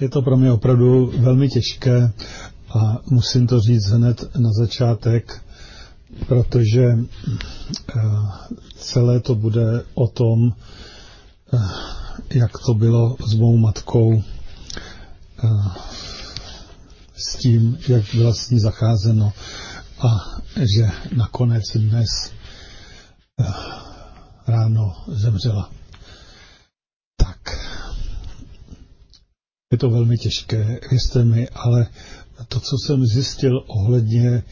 je to pro mě opravdu velmi těžké a musím to říct hned na začátek, protože eh, celé to bude o tom, eh, jak to bylo s mou matkou, eh, s tím, jak byla s ní zacházeno a že nakonec dnes ráno zemřela. Je to velmi těžké, věřte mi, ale to, co jsem zjistil ohledně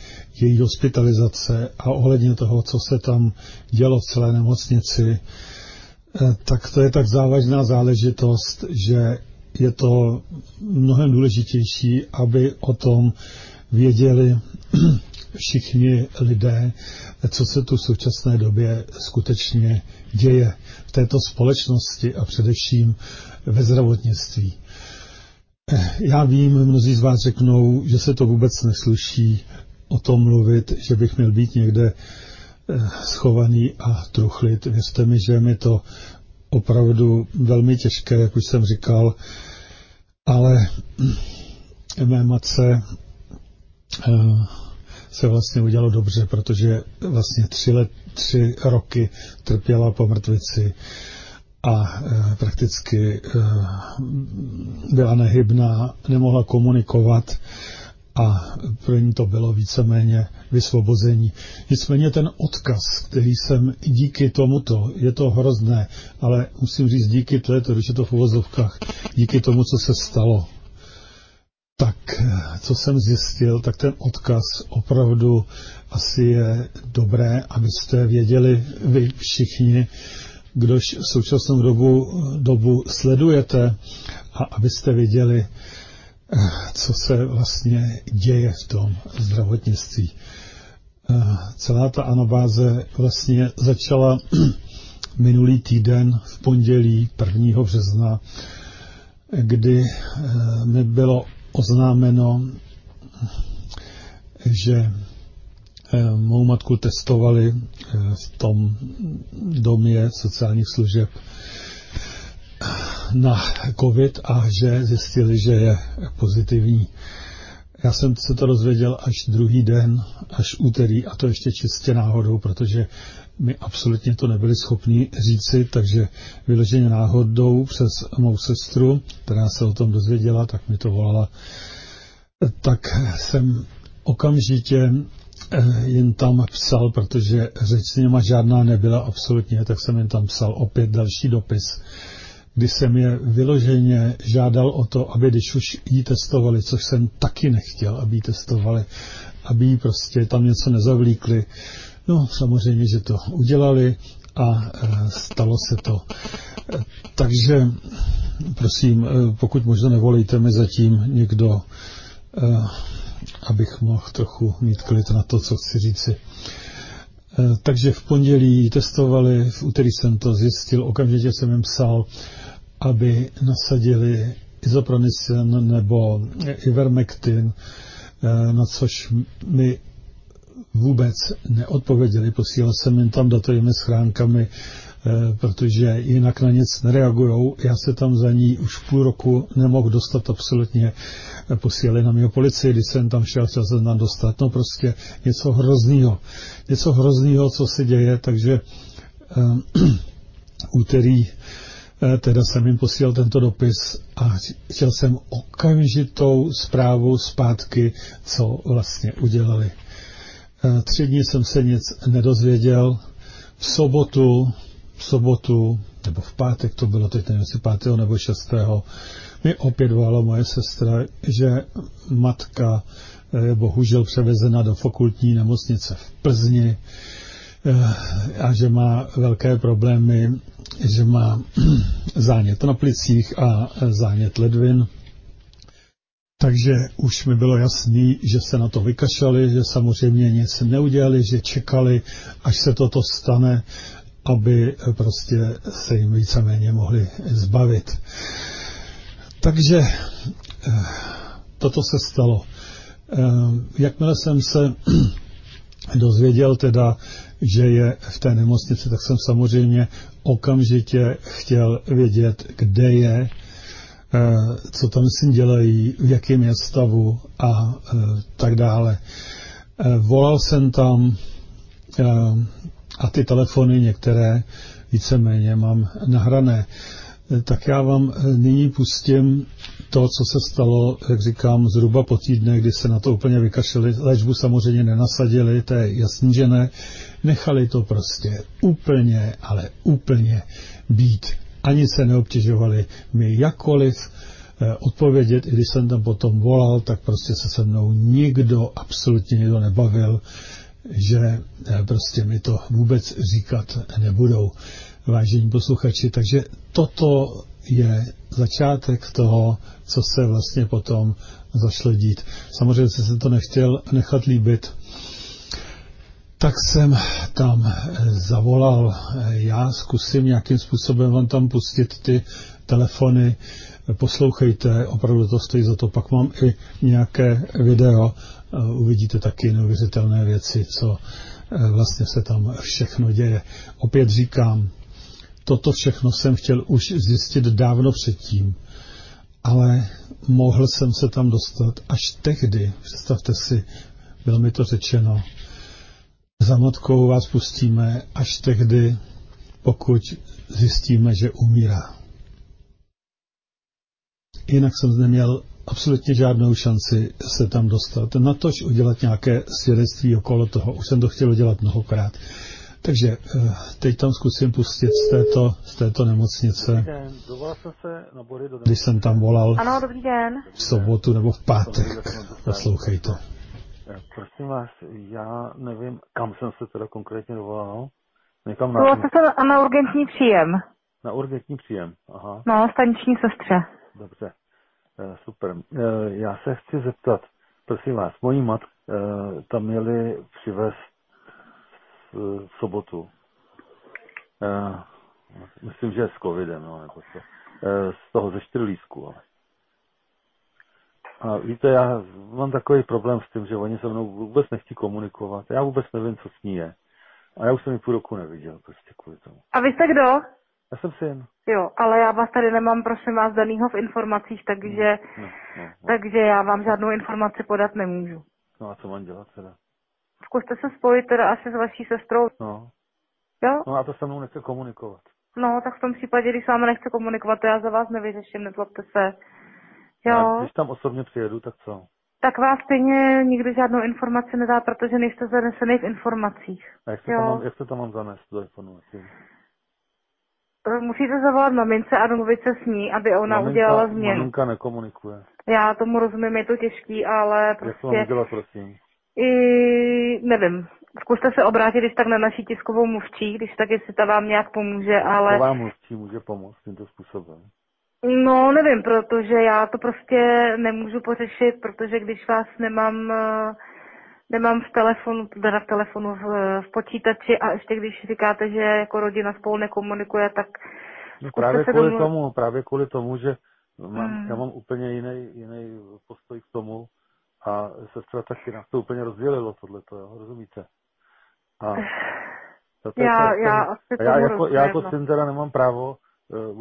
její hospitalizace a ohledně toho, co se tam dělo v celé nemocnici, eh, tak to je tak závažná záležitost, že je to mnohem důležitější, aby o tom věděli všichni lidé, co se tu v současné době skutečně děje v této společnosti a především ve zdravotnictví. Já vím, mnozí z vás řeknou, že se to vůbec nesluší o tom mluvit, že bych měl být někde eh, schovaný a truchlit. Věřte mi, že mi to opravdu velmi těžké, jak už jsem říkal, ale mé matce eh, se vlastně udělalo dobře, protože vlastně tři, let, tři roky trpěla po mrtvici a e, prakticky e, byla nehybná, nemohla komunikovat a pro ní to bylo víceméně vysvobození. Nicméně ten odkaz, který jsem díky tomuto, je to hrozné, ale musím říct díky to je to, když je to v uvozovkách, díky tomu, co se stalo, tak e, co jsem zjistil, tak ten odkaz opravdu asi je dobré, abyste věděli vy všichni, kdož v současnou dobu, dobu sledujete a abyste viděli, eh, co se vlastně děje v tom zdravotnictví. Eh, celá ta anabáze vlastně začala minulý týden v pondělí 1. března, kdy eh, mi bylo oznámeno, že mou matku testovali eh, v tom domě sociálních služeb na COVID a že zjistili, že je pozitivní. Já jsem se to dozvěděl až druhý den, až úterý, a to ještě čistě náhodou, protože mi absolutně to nebyli schopni říci, takže vyloženě náhodou přes mou sestru, která se o tom dozvěděla, tak mi to volala, tak jsem okamžitě Eh, jen tam psal, protože řeč s něma žádná nebyla absolutně, tak jsem jen tam psal opět další dopis, kdy jsem je vyloženě žádal o to, aby když už jí testovali, což jsem taky nechtěl, aby jí testovali, aby jí prostě tam něco nezavlíkli. No samozřejmě, že to udělali a eh, stalo se to. Eh, takže prosím, pokud možno nevolejte mi zatím někdo abych mohl trochu mít klid na to, co chci říci. E, takže v pondělí testovali, v úterý jsem to zjistil, okamžitě jsem jim psal, aby nasadili izopronicin nebo ivermectin, e, na což mi vůbec neodpověděli. Posílal jsem jim tam datovými schránkami protože jinak na nic nereagují. Já se tam za ní už půl roku nemohl dostat absolutně. Eh, posílali na mě policii, když jsem tam šel, chtěl jsem tam dostat. No prostě něco hroznýho. Něco hroznýho, co se děje, takže um, úterý teda jsem jim posílal tento dopis a chtěl jsem okamžitou zprávu zpátky, co vlastně udělali. Tři dny jsem se nic nedozvěděl. V sobotu v sobotu, nebo v pátek to bylo, teď nevím, jestli pátého nebo šestého, mi opět volala moje sestra, že matka je bohužel převezena do fakultní nemocnice v Plzni eh, a že má velké problémy, že má zánět na plicích a zánět ledvin. Takže už mi bylo jasný, že se na to vykašlali, že samozřejmě nic neudělali, že čekali, až se toto stane aby prostě se jim víceméně mohli zbavit. Takže eh, toto se stalo. Eh, jakmile jsem se dozvěděl teda, že je v té nemocnici, tak jsem samozřejmě okamžitě chtěl vědět, kde je co tam si dělají, v jakém je stavu a tak dále. Volal jsem tam a ty telefony některé víceméně mám nahrané. Tak já vám nyní pustím to, co se stalo, jak říkám, zhruba po týdne, kdy se na to úplně vykašeli, léčbu samozřejmě nenasadili, to je jasný, že ne, nechali to prostě úplně, ale úplně být. Ani se neobtěžovali mi jakkoliv eh, odpovědět, i když jsem tam potom volal, tak prostě se se mnou nikdo, absolutně nikdo nebavil, že eh, prostě mi to vůbec říkat nebudou, vážení posluchači. Takže toto je začátek toho, co se vlastně potom zašlo dít. Samozřejmě jsem se to nechtěl nechat líbit, tak jsem tam zavolal, já zkusím nějakým způsobem vám tam pustit ty telefony, poslouchejte, opravdu to stojí za to. Pak mám i nějaké video, uvidíte taky neuvěřitelné věci, co vlastně se tam všechno děje. Opět říkám, toto všechno jsem chtěl už zjistit dávno předtím, ale mohl jsem se tam dostat až tehdy, představte si, bylo mi to řečeno, za matkou vás pustíme až tehdy, pokud zjistíme, že umírá. Jinak jsem neměl absolutně žádnou šanci se tam dostat. Na tož udělat nějaké svědectví okolo toho. Už jsem to chtěl udělat mnohokrát. Takže eh, teď tam zkusím pustit z této, z této nemocnice. Když jsem tam volal ano, dobrý den. v sobotu nebo v pátek. Poslouchejte. Eh, prosím vás, já nevím, kam jsem se teda konkrétně dovolal. Někam na... Volal jste se na urgentní příjem. Na urgentní příjem, aha. No, staniční sestře. Dobře, eh, super. Já se chci zeptat, prosím vás, mojí mat tam měli přivést v sobotu. Myslím, že s covidem, no, nebo. Uh, z toho ze čtyřlísku, ale. A víte, já mám takový problém s tím, že oni se mnou vůbec nechtějí komunikovat. Já vůbec nevím, co s ní je. A já už jsem ji půl roku neviděl, prostě kvůli tomu. A vy jste kdo? Já jsem syn. Jo, ale já vás tady nemám, prosím vás, danýho v informacích, takže, no, no, no. takže já vám žádnou informaci podat nemůžu. No a co mám dělat teda? Zkuste se spojit teda asi s vaší sestrou. No. Jo? No a to se mnou nechce komunikovat. No, tak v tom případě, když s vámi nechce komunikovat, to já za vás nevyřeším, nezlobte se. Jo. A když tam osobně přijedu, tak co? Tak vás stejně nikdy žádnou informaci nedá, protože nejste zanesený v informacích. A jak se, tam mám, jak se tam mám zanést do informací? Musíte zavolat mamince a domluvit se s ní, aby ona maminka, udělala změnu. Maminka nekomunikuje. Já tomu rozumím, je to těžký, ale prostě... Jak to mám prostě udělat, prosím? I, nevím, zkuste se obrátit, když tak na naší tiskovou mluvčí, když tak, jestli ta vám nějak pomůže, ale... Tisková mluvčí může pomoct tímto způsobem. No, nevím, protože já to prostě nemůžu pořešit, protože když vás nemám, eh, nemám v telefonu, teda v telefonu, v, v počítači a ještě když říkáte, že jako rodina spolu nekomunikuje, tak no právě kvůli domů... tomu, právě kvůli tomu, že mám, hmm. já mám úplně jiný, jiný postoj k tomu, a sestra taky nás to úplně rozdělilo tohleto, jo, rozumíte? A já, já, asi já, jako, já jako syn teda nemám právo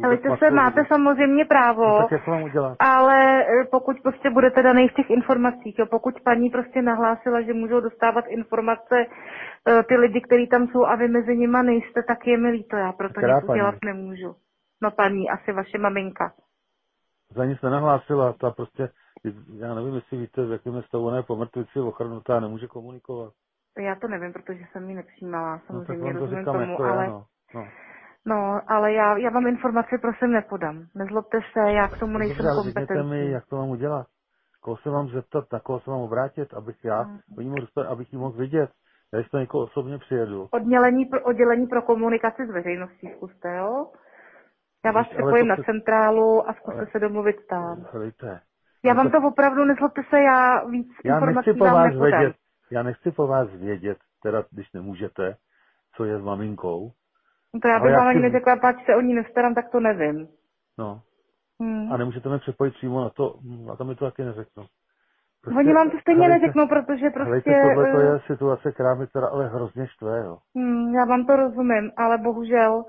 ale to se máte samozřejmě právo, no, tak jak mám udělat? ale eh, pokud prostě budete daný v těch informacích, jo, pokud paní prostě nahlásila, že můžou dostávat informace uh, ty lidi, kteří tam jsou a vy mezi nima nejste, tak je mi líto, já proto nic udělat nemůžu. No paní, asi vaše maminka. Za nic nenahlásila, ta prostě já nevím, jestli víte, v jakém stavu ona je po mrtvici ochrnutá nemůže komunikovat. Já to nevím, protože jsem ji nepřijímala, samozřejmě no, rozumím to tomu, jako ale... Já, no. No. No. ale já, já vám informaci prosím nepodám. Nezlobte se, já k tomu nejsem Dobře, kompetentní. mi, jak to mám udělat. Koho se vám zeptat, na koho se mám obrátit, abych já, hmm. mohl, abych ji mohl vidět. Já to někoho osobně přijedu. Oddělení pro, oddělení pro komunikaci s veřejností zkuste, jo? Já vás připojím na centrálu a zkuste ale, se domluvit tam. Hejte, já vám to opravdu, nezlobte se, já víc já informací nechci po vás vědět, Já nechci po vás vědět, teda když nemůžete, co je s maminkou. No to já bych vám ani neřekla, pač se o ní nestarám, tak to nevím. No. Hmm. A nemůžete mi přepojit přímo na to, a to mi to taky neřeknu. Prostě, Oni vám to stejně helejte, neřeknou, protože prostě... Helejte, tohle to je eh, situace, která mi teda ale hrozně štve, jo. Hmm, já vám to rozumím, ale bohužel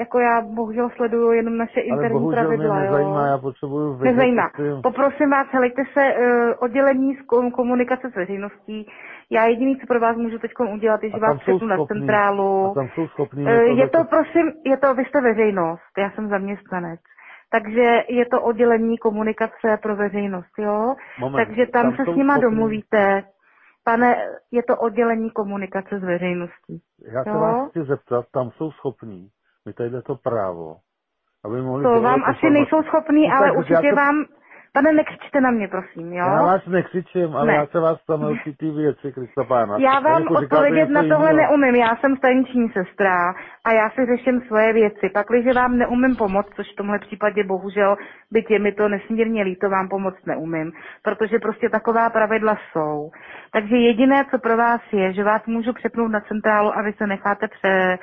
jako já bohužel sleduju jenom naše interní Ale pravidla. mě nezajímá, jo. já potřebuju vědět, Nezajímá. Poprosím vás, helejte se uh, oddělení z kom- komunikace s veřejností. Já jediný, co pro vás můžu teď udělat, je, že vás přepnu na centrálu. A tam jsou schopní... Eh, Je to, prosím, je to, vy jste veřejnost, já jsem zaměstnanec. Takže je to oddělení komunikace pro veřejnost, jo? Moment, Takže tam, tam se s nima schopní- domluvíte. Pane, je to oddělení komunikace s veřejností. Já se jo? vás chci zeptat, tam jsou schopní, my tady to právo, aby mohli To vám asi nejsou schopní, No ale určitě to- vám... Pane, nekřičte na mě, prosím, jo? Já vás nekřičím, ale Ne. já se vás tam určitý věci, Krista pána. Já vám Jako říkáte odpovědět na tohle jiného. neumím, já jsem staniční sestra a já si řeším svoje věci. Pak, když vám neumím pomoct, což v tomhle případě bohužel, byť je mi to nesmírně líto, vám pomoct neumím, protože prostě taková pravidla jsou. Takže jediné, co pro vás je, že vás můžu přepnout na centrálu a vy se necháte pře,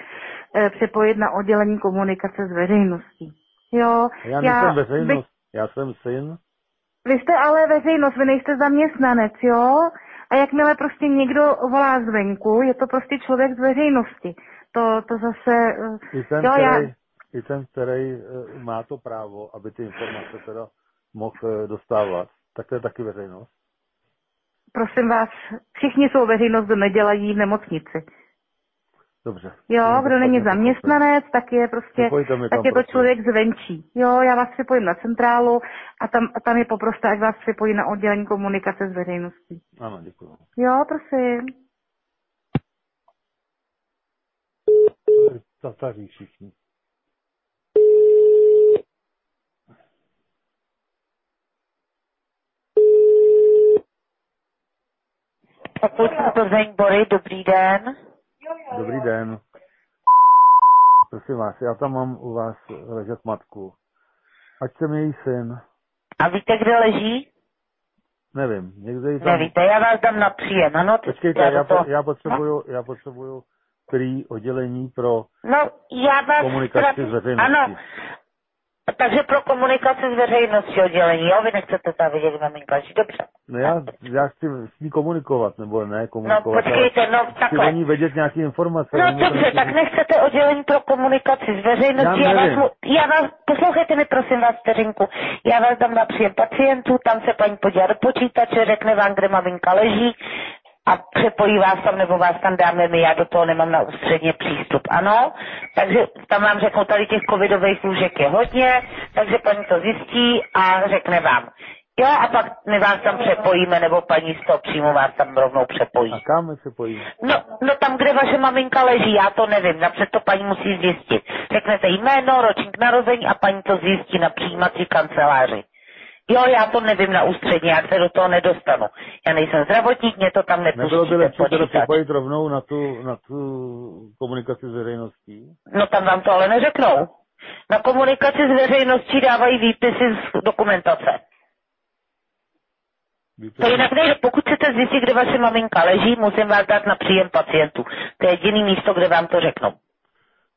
eh, přepojit na oddělení komunikace s veřejností. Jo, Já nejsem veřejnost, já jsem syn. Vy jste ale veřejnost, vy nejste zaměstnanec, jo? A jakmile prostě někdo volá zvenku, je to prostě člověk z veřejnosti. To, to zase... eh, I ten, jo, já, který, i ten, který eh, má to právo, aby ty informace teda mohl eh, dostávat, tak to je taky veřejnost. prosím vás, všichni jsou veřejnost, kdo nedělají v nemocnici. Dobře. Jo, kdo není zaměstnanec, tak je prostě, tak je to člověk zvenčí. Jo, já vás připojím na centrálu a tam, a tam je poproste, ať vás připojí na oddělení komunikace s veřejností. Ano, děkuji. Jo, prosím. Tataří všichni. Pokud Plzeň Bory, dobrý den. Dobrý den. Prosím vás, já tam mám u vás ležet matku. Ať jsem její syn. A víte, kde leží? Nevím, někde ji tam... Nevíte, já vás dám na příjem, ano? teď Počkejte, já já, po, já potřebuju, já potřebuju prý oddělení pro No, já vás... komunikaci s veřejností. Ano, takže pro komunikaci s veřejností oddělení, jo? Vy nechcete tam vidět maminka, že dobře. No já, já chci s ní komunikovat, nebo ne No, komunikovat, počkejte, no, ale chci o takhle. ní vědět nějaké informace. No dobře, nechci tak nechcete oddělení pro komunikaci s veřejností. Já Já, vás, já vás, poslouchejte mi prosím vás vteřinku. Já vás dám na příjem pacientů, tam se paní podívá do počítače, řekne vám, kde maminka leží a přepojí vás tam, nebo vás tam dáme my, já do toho nemám na ústředně přístup, ano? Takže tam vám řeknu, tady těch covidových lůžek je hodně, takže paní to zjistí a řekne vám. Jo, a pak my vás tam přepojíme, nebo paní z toho přímo vás tam rovnou přepojí. A kam se pojí? No, no tam, kde vaše maminka leží, já to nevím, napřed to paní musí zjistit. Řeknete jméno, ročník narození a paní to zjistí na přijímací kanceláři. Jo, já to nevím na ústředně, já se do toho nedostanu. Já nejsem zdravotník, mě to tam nepustí Nebylo by lepší teda počítač. připojit rovnou na tu, na tu komunikaci s veřejností? No tam vám to ale neřeknou. Na komunikaci s veřejností dávají výpisy z dokumentace. Víte, To jinak nejde. Pokud chcete zjistit, kde vaše maminka leží, musím vás dát na příjem pacientů. To je jediný místo, kde vám to řeknou.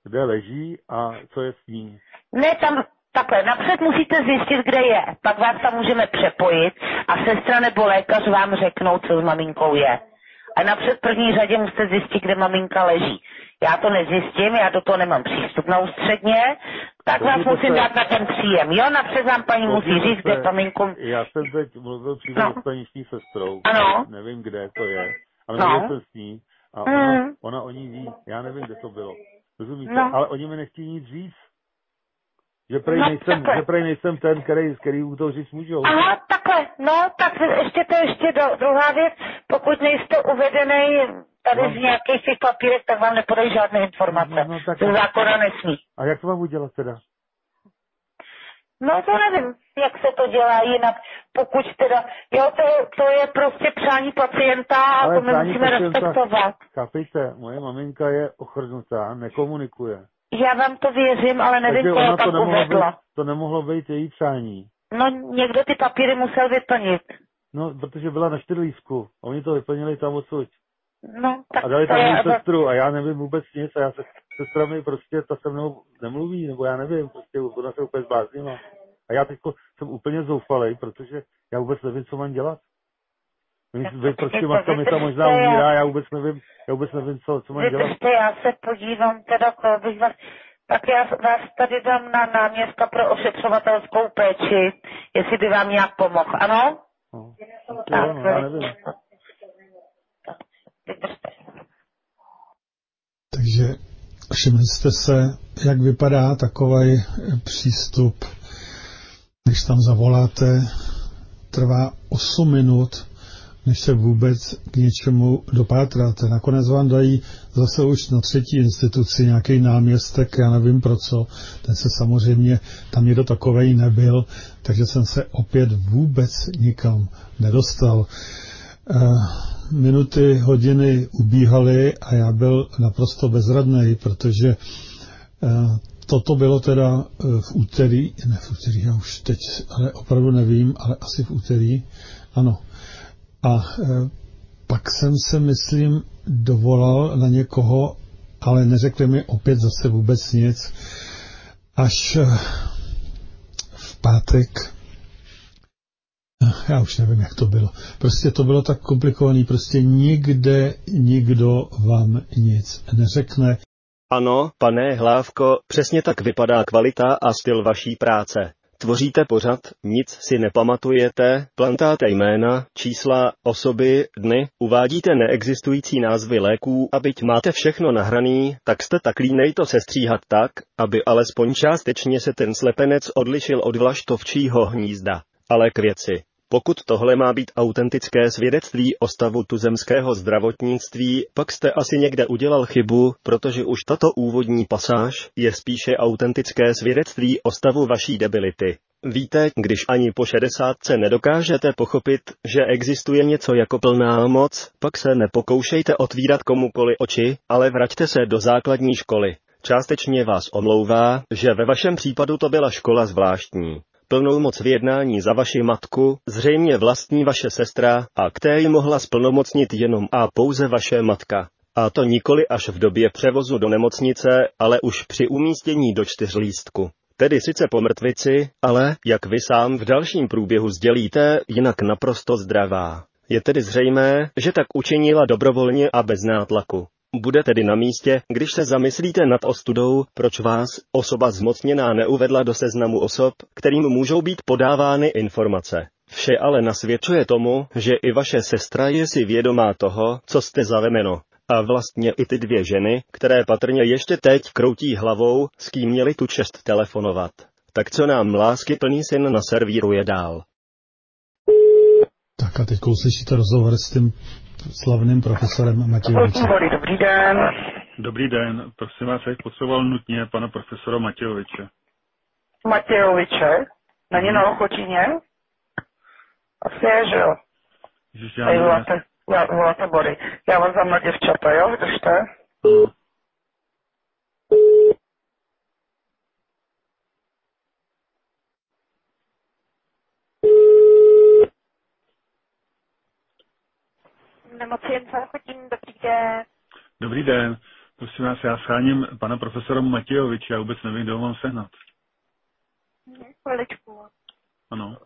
Kde leží a co je s ní? Ne, tam takhle, napřed musíte zjistit, kde je. Pak vás tam můžeme přepojit a sestra nebo lékař vám řeknou, co s maminkou je. A napřed v první řadě musíte zjistit, kde maminka leží. Já to nezjistím, já do toho nemám přístup na ústředně, tak vás musím dát na ten příjem. Jo, napřed vám paní musí říct, kde maminku... Já jsem teď mluvil přímo No. s staniční sestrou. Ano. Nevím, kde to je, ale No. mluvil jsem s ní a ona, Mm. ona o ní ví. Já nevím, kde to bylo. Rozumíte? No. Ale oni mi nechtějí nic říct. Že prej, No, nejsem, takhle. že prej nejsem ten, který, který mu to říct můžou. Aha, takhle, no, tak ještě to ještě do, druhá věc, pokud nejste uvedený tady No. v nějakých těch papírech, tak vám nepodají žádné informace. No, no, tak- Ze zákona nesmí. A jak to mám udělat teda? No to nevím, jak se to dělá jinak, pokud teda, jo, to, je- to je prostě přání pacienta a Ale to my musíme pacienta- respektovat. Chápejte, moje maminka je ochrnutá, nekomunikuje. Já vám to věřím, ale nevím, Takže je ona to tam nemohlo, být, uvedla. to nemohlo být její přání. No někdo ty papíry musel vyplnit. No, protože byla na Štyrlísku. Oni to vyplnili tam odsud. No, tak A dali to tam je, sestru a já nevím vůbec nic a já se, sestra mi prostě, ta se mnou nemluví, nebo já nevím, prostě ona se úplně zbláznila. A já teď jsem úplně zoufalej, protože já vůbec nevím, co mám dělat. Vy, Tak vy prostě matka mi tam možná umírá, já vůbec nevím, já vůbec nevím, co, co mám dělat. Vydržte, já se podívám teda, koho bych vás... Tak já vás tady dám na náměstka pro ošetřovatelskou péči, jestli by vám nějak pomohl, ano? No, tak, jo, no, já nevím. Takže všimli jste se, jak vypadá takový přístup, když tam zavoláte, trvá 8 minut, než se vůbec k něčemu dopátráte. Nakonec vám dají zase už na třetí instituci nějaký náměstek, já nevím pro co. Ten se samozřejmě, tam někdo takovej nebyl, takže jsem se opět vůbec nikam nedostal. Uh, minuty, hodiny ubíhaly a já byl naprosto bezradný, protože uh, toto bylo teda uh, v úterý, ne v úterý, já už teď, ale opravdu nevím, ale asi v úterý, ano, a e, pak jsem se, myslím, dovolal na někoho, ale neřekli mi opět zase vůbec nic. Až e, v pátek, já už nevím, jak to bylo. Prostě to bylo tak komplikovaný, prostě nikde nikdo vám nic neřekne. Ano, pane Hlávko, přesně tak vypadá kvalita a styl vaší práce. Tvoříte pořad, nic si nepamatujete, plantáte jména, čísla, osoby, dny, uvádíte neexistující názvy léků a byť máte všechno nahraný, tak jste tak línej to sestříhat tak, aby alespoň částečně se ten slepenec odlišil od vlaštovčího hnízda. Ale k věci. Pokud tohle má být autentické svědectví o stavu tuzemského zdravotnictví, pak jste asi někde udělal chybu, protože už tato úvodní pasáž je spíše autentické svědectví o stavu vaší debility. Víte, když ani po šedesátce nedokážete pochopit, že existuje něco jako plná moc, pak se nepokoušejte otvírat komukoli oči, ale vraťte se do základní školy. Částečně vás omlouvá, že ve vašem případu to byla škola zvláštní plnou moc v jednání za vaši matku, zřejmě vlastní vaše sestra, a které mohla splnomocnit jenom a pouze vaše matka. A to nikoli až v době převozu do nemocnice, ale už při umístění do čtyřlístku. Tedy sice po mrtvici, ale, jak vy sám v dalším průběhu sdělíte, jinak naprosto zdravá. Je tedy zřejmé, že tak učinila dobrovolně a bez nátlaku. Bude tedy na místě, když se zamyslíte nad ostudou, proč vás osoba zmocněná neuvedla do seznamu osob, kterým můžou být podávány informace. Vše ale nasvědčuje tomu, že i vaše sestra je si vědomá toho, co jste za vemeno. A vlastně i ty dvě ženy, které patrně ještě teď kroutí hlavou, s kým měli tu čest telefonovat. Tak co nám lásky plný syn naservíruje dál? Tak a teď slyšíte rozhovor s tím slavným profesorem Matějovičem. Dobrý den. Dobrý den, prosím vás, bych potřeboval nutně pana profesora Matějoviče. Matějoviče? Není hmm. na Ochotině? Asi je, že jo? Ježiš, já nevím. Voláte, voláte body. Já vás dám na děvčata, jo? Vydržte. Uh. Nemocnice chodím. Dobrý den. Dobrý den. Prosím vás, já scháním pana profesora Matějoviče, já vůbec nevím, kdo mám sehnat. Chviličku. Ano.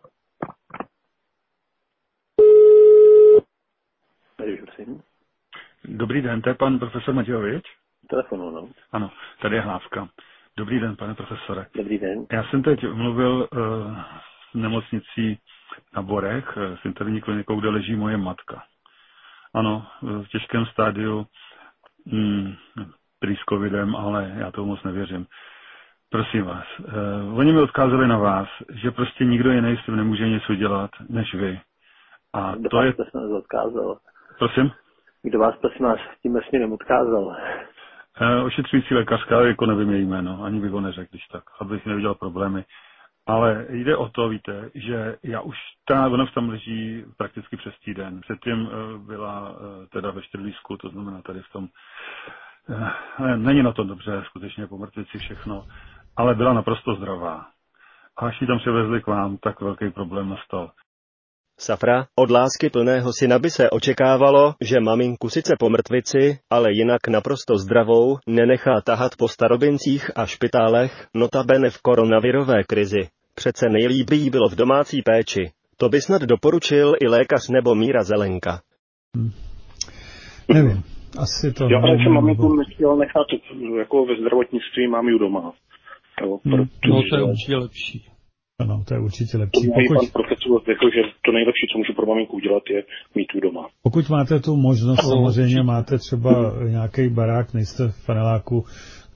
Tady prosím. Dobrý den, to je pan profesor Matějovič? Telefonu, no. Ano, tady je Hlávka. Dobrý den, pane profesore. Dobrý den. Já jsem teď mluvil uh, s nemocnicí na Borech, uh, s interní klinikou, kde leží moje matka. Ano, v těžkém stádiu hmm, prý s covidem, ale já tomu moc nevěřím. Prosím vás, uh, oni mi odkázali na vás, že prostě nikdo jiný s tím nemůže nic udělat, než vy. A Kdo to vás je... prosím odkázal? Prosím? Kdo vás prosím vás tím směrem odkázal? Uh, ošetřující lékařka, jako nevím její jméno, ani bych ho neřekl, když tak, abych neviděl problémy. Ale jde o to, víte, že já už, ta ona tam leží prakticky přes týden. Předtím eh, byla eh, teda ve Štrlísku, to znamená tady v tom, eh, není na to dobře, skutečně po mrtvici všechno, ale byla naprosto zdravá. A až ji tam převezli k vám, tak velký problém nastal. Safra, od lásky plného syna by se očekávalo, že maminku sice po mrtvici, ale jinak naprosto zdravou, nenechá tahat po starobincích a špitálech, notabene v koronavirové krizi. Přece nejlíp jí bylo v domácí péči. To by snad doporučil i lékař nebo Míra Zelenka. Hmm. Nevím. Asi to... Já ale jsem maminku nechtěl nechat jako ve zdravotnictví, mám ji doma. Jo, hmm. no to je určitě lepší. Ano, to je určitě lepší. Pokud... Pan profesor řekl, že to nejlepší, co můžu pro maminku udělat, je mít tu doma. Pokud máte tu možnost, no, samozřejmě máte třeba nějaký barák, nejste v paneláku,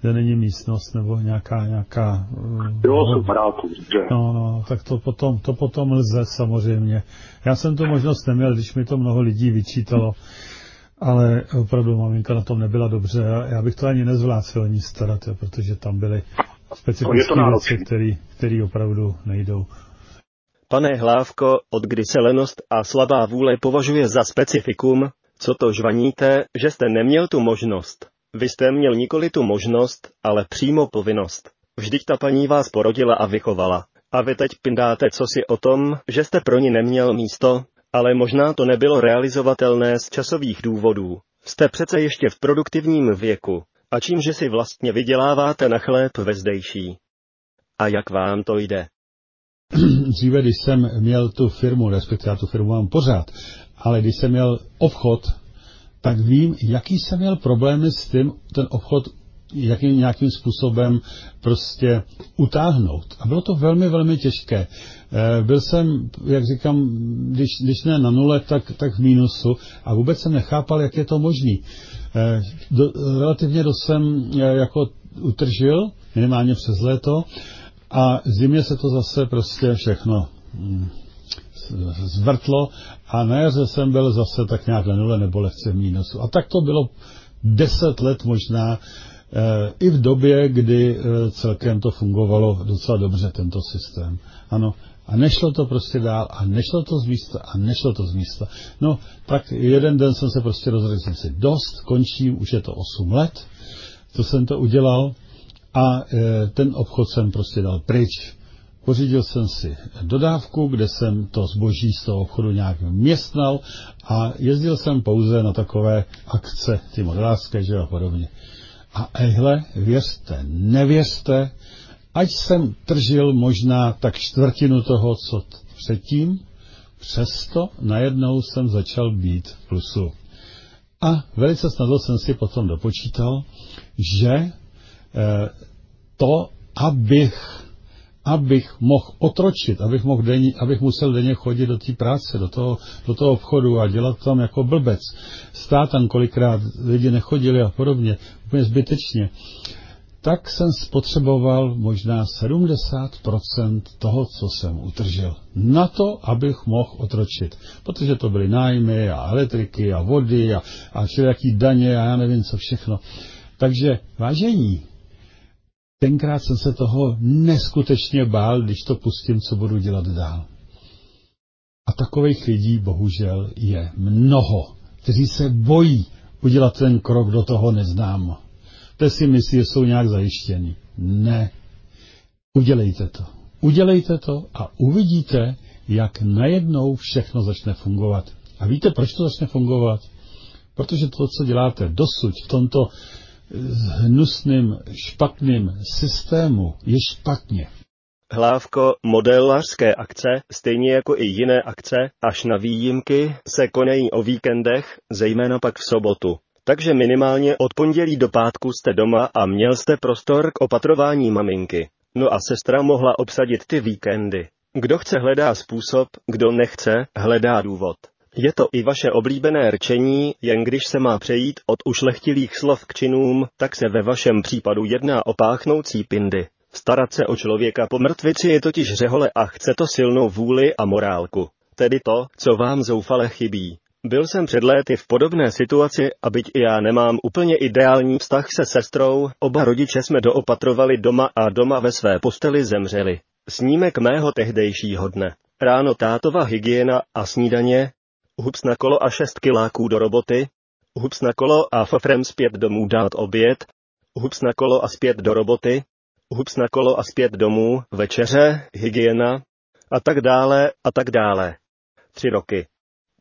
kde není místnost nebo nějaká... nějaká jo, no, baráku, že? No, no, tak to potom, to potom lze samozřejmě. Já jsem tu možnost neměl, když mi to mnoho lidí vyčítalo, ale opravdu maminka na tom nebyla dobře. Já bych to ani nezvládl se o ní starat, jo, protože tam byly specifické věci, který, který opravdu nejdou. Pane Hlávko, od kdy se lenost a slabá vůle považuje za specifikum, co to žvaníte, že jste neměl tu možnost? Vy jste měl nikoli tu možnost, ale přímo povinnost. Vždyť ta paní vás porodila a vychovala. A vy teď pindáte co si o tom, že jste pro ní neměl místo, ale možná to nebylo realizovatelné z časových důvodů. Jste přece ještě v produktivním věku. A čímže si vlastně vyděláváte na chléb ve zdejší? A jak vám to jde? Dříve, když jsem měl tu firmu, respektive já tu firmu mám pořád, ale když jsem měl obchod, tak vím, jaký jsem měl problémy s tím, ten obchod jakým nějakým způsobem prostě utáhnout. A bylo to velmi, velmi těžké. Eh, byl jsem, jak říkám, když, když ne na nule, tak, tak v mínusu a vůbec jsem nechápal, jak je to možný. Eh, do, relativně dost jsem eh, jako utržil, minimálně přes léto, a zimě se to zase prostě všechno hm, zvrtlo a na jaře jsem byl zase tak nějak na nule nebo lehce v mínusu. A tak to bylo deset let možná, e, i v době, kdy e, celkem to fungovalo docela dobře, tento systém. Ano, a nešlo to prostě dál a nešlo to z místa a nešlo to z místa. No, tak jeden den jsem se prostě rozhodl, jsem si dost, končím, už je to 8 let, co jsem to udělal a e, ten obchod jsem prostě dal pryč. Pořídil jsem si dodávku, kde jsem to zboží z toho obchodu nějak městnal a jezdil jsem pouze na takové akce, ty modelářské, že a podobně. A ehle, věřte, nevěřte, ať jsem tržil možná tak čtvrtinu toho, co předtím, přesto najednou jsem začal být v plusu. A velice snadno jsem si potom dopočítal, že e, to, abych abych mohl otročit, abych, mohl denní, abych musel denně chodit do té práce, do toho, do toho obchodu a dělat tam jako blbec. Stát tam kolikrát lidi nechodili a podobně, úplně zbytečně tak jsem spotřeboval možná 70% toho, co jsem utržil. Na to, abych mohl otročit. Protože to byly nájmy a elektriky a vody a, a všelijaký daně a já nevím co všechno. Takže vážení, tenkrát jsem se toho neskutečně bál, když to pustím, co budu dělat dál. A takových lidí bohužel je mnoho, kteří se bojí udělat ten krok do toho neznámo jste si myslí, že jsou nějak zajištěni. Ne. Udělejte to. Udělejte to a uvidíte, jak najednou všechno začne fungovat. A víte, proč to začne fungovat? Protože to, co děláte dosud v tomto hnusným, špatným systému, je špatně. Hlávko, modelářské akce, stejně jako i jiné akce, až na výjimky, se konají o víkendech, zejména pak v sobotu. Takže minimálně od pondělí do pátku jste doma a měl jste prostor k opatrování maminky. No a sestra mohla obsadit ty víkendy. Kdo chce hledá způsob, kdo nechce, hledá důvod. Je to i vaše oblíbené rčení, jen když se má přejít od ušlechtilých slov k činům, tak se ve vašem případu jedná o páchnoucí pindy. Starat se o člověka po mrtvici je totiž řehole a chce to silnou vůli a morálku. Tedy to, co vám zoufale chybí. Byl jsem před léty v podobné situaci a byť i já nemám úplně ideální vztah se sestrou, oba rodiče jsme doopatrovali doma a doma ve své posteli zemřeli. Snímek mého tehdejšího dne. Ráno tátova hygiena a snídaně, hups na kolo a šest kiláků do roboty, hups na kolo a fofrem zpět domů dát oběd, hups na kolo a zpět do roboty, hups na kolo a zpět domů, večeře, hygiena, a tak dále, a tak dále. Tři roky.